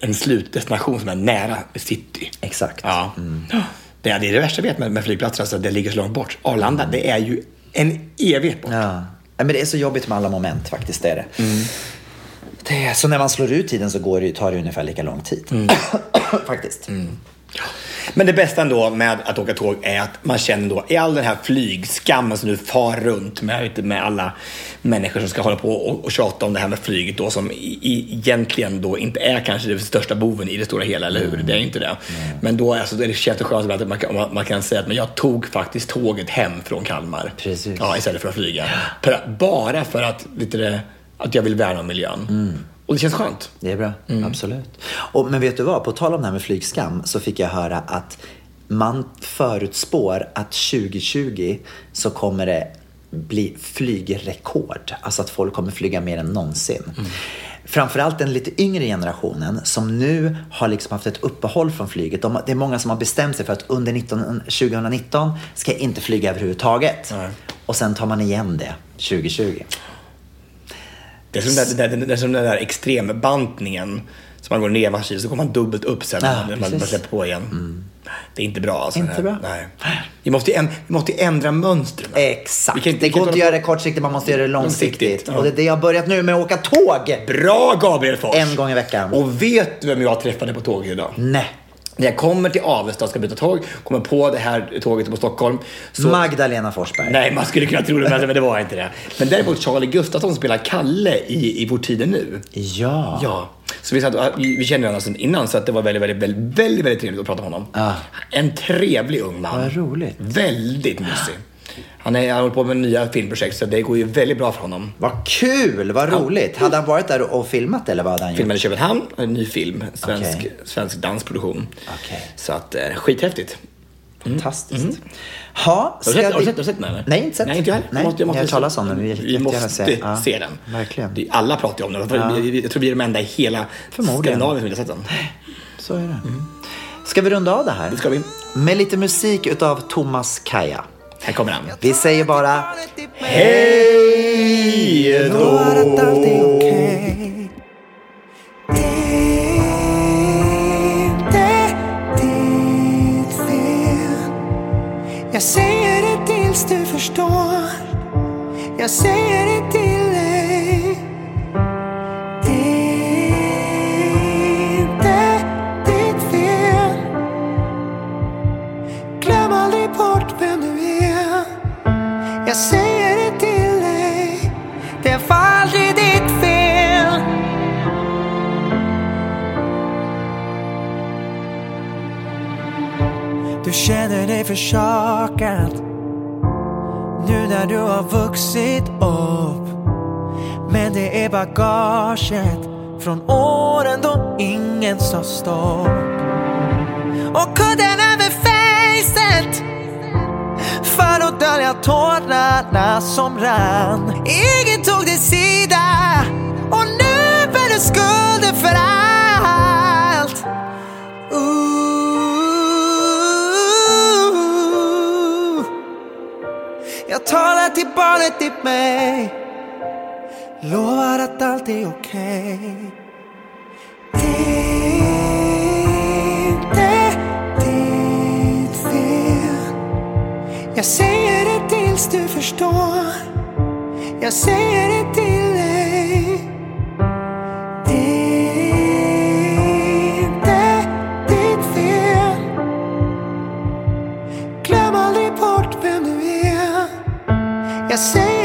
Speaker 4: en slutdestination som är nära city.
Speaker 3: Exakt.
Speaker 4: Ja. Är, det är det värsta jag vet med, med flygplatser, alltså, det ligger så långt bort. Arlanda, det är ju en evighet bort.
Speaker 3: Ja. Men det är så jobbigt med alla moment faktiskt. Det är det. det är, så när man slår ut tiden så går det, tar det ungefär lika lång tid. faktiskt.
Speaker 4: Men det bästa ändå med att åka tåg är att man känner då i all den här flygskammen som nu far runt med, du, med alla människor som ska hålla på och, och tjata om det här med flyget då som i, i, egentligen då inte är kanske den största boven i det stora hela, eller hur? Det är inte det. Men då alltså, det känns det skönt att man kan, man, kan säga att men jag tog faktiskt tåget hem från Kalmar.
Speaker 3: Precis.
Speaker 4: Ja, istället för att flyga. Bara för att, du, det, att jag vill värna om miljön. Och det känns skönt.
Speaker 3: Det är bra, absolut. Och, men vet du vad, på tal om det här med flygskam så fick jag höra att man förutspår att 2020 så kommer det bli flygrekord. Alltså att folk kommer flyga mer än någonsin. Framförallt den lite yngre generationen som nu har liksom haft ett uppehåll från flyget. De, det är många som har bestämt sig för att under 19, 2019 ska jag inte flyga överhuvudtaget. Och sen tar man igen det 2020.
Speaker 4: Det är som den där, det det är som den där extrembantningen. Så man går ner varsin så går man dubbelt upp sen
Speaker 3: Ja,
Speaker 4: när man, man släpper på igen. Det är inte bra alltså.
Speaker 3: Inte bra.
Speaker 4: Nej. Vi måste, äm- vi måste ändra mönstren.
Speaker 3: Exakt.
Speaker 4: Vi kan
Speaker 3: det går inte att göra det kortsiktigt, man måste göra det långsiktigt.
Speaker 4: Långsiktigt, ja.
Speaker 3: Och det är det jag har börjat nu med att åka tåg.
Speaker 4: Bra Gabriel Fors!
Speaker 3: En gång i veckan.
Speaker 4: Och vet du vem jag träffade på tåget idag?
Speaker 3: Nej.
Speaker 4: När jag kommer till Avesta och ska byta tåg, kommer på det här tåget på Stockholm. Så...
Speaker 3: Magdalena Forsberg.
Speaker 4: Nej, man skulle kunna tro det, men det var inte det. Men däremot Charlie Gustafsson spelar Kalle i, i Vår tid är nu.
Speaker 3: Ja.
Speaker 4: Ja. Så vi, satt, vi kände varandra sedan innan, så att det var väldigt, väldigt, väldigt, väldigt, väldigt trevligt att prata med honom.
Speaker 3: Ja.
Speaker 4: En trevlig ung man.
Speaker 3: Vad roligt.
Speaker 4: Väldigt mysig. Han är- han håller på med nya filmprojekt, så det går ju väldigt bra för honom.
Speaker 3: Vad kul, vad roligt. Hade han varit där och filmat eller vad hade han gjort?
Speaker 4: Filmade i Köpenhamn, en ny film. Svensk,
Speaker 3: Okej.
Speaker 4: svensk dansproduktion.
Speaker 3: Okej.
Speaker 4: Så att, eh, skithäftigt.
Speaker 3: Fantastiskt. Ha,
Speaker 4: Har du
Speaker 3: ska
Speaker 4: sett, har du
Speaker 3: vi-
Speaker 4: sett, har du sett den eller?
Speaker 3: Nej, inte sett.
Speaker 4: Nej, inte jag heller.
Speaker 3: Nej,
Speaker 4: måste, jag måste
Speaker 3: jag talas om den. Vi
Speaker 4: Vi måste
Speaker 3: se. Ja,
Speaker 4: se den.
Speaker 3: verkligen.
Speaker 4: Alla pratar ju om den.
Speaker 3: Ja.
Speaker 4: Vi- Jag tror vi är de enda i hela. Skandinavien som inte har sett den.
Speaker 3: Så är det. Ska vi runda av det här?
Speaker 4: Det ska vi.
Speaker 3: Med lite musik utav Thomas Kaja.
Speaker 4: Här kommer den.
Speaker 3: Vi säger bara
Speaker 4: Hej då!
Speaker 10: Jag säger det tills du förstår. Jag säger det till försakat nu när du har vuxit upp. Men det är bagaget från åren då ingen sa stopp. Och kudden över facet för att dölja tårarna som rann. Ingen tog din sida och nu bär du skulden för allt. Ooh. Jag talar till barnet i mig. Lovar att allt är okej. Det är inte ditt fel. Jag säger det tills du förstår. Jag säger det till dig. Jag säger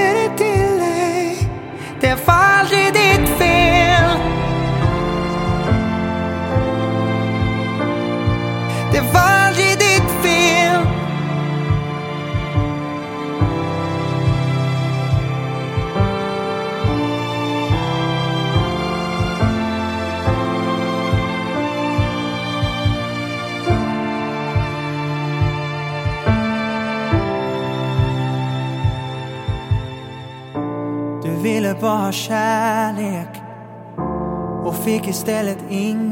Speaker 10: var kärlek och fick istället ingenting.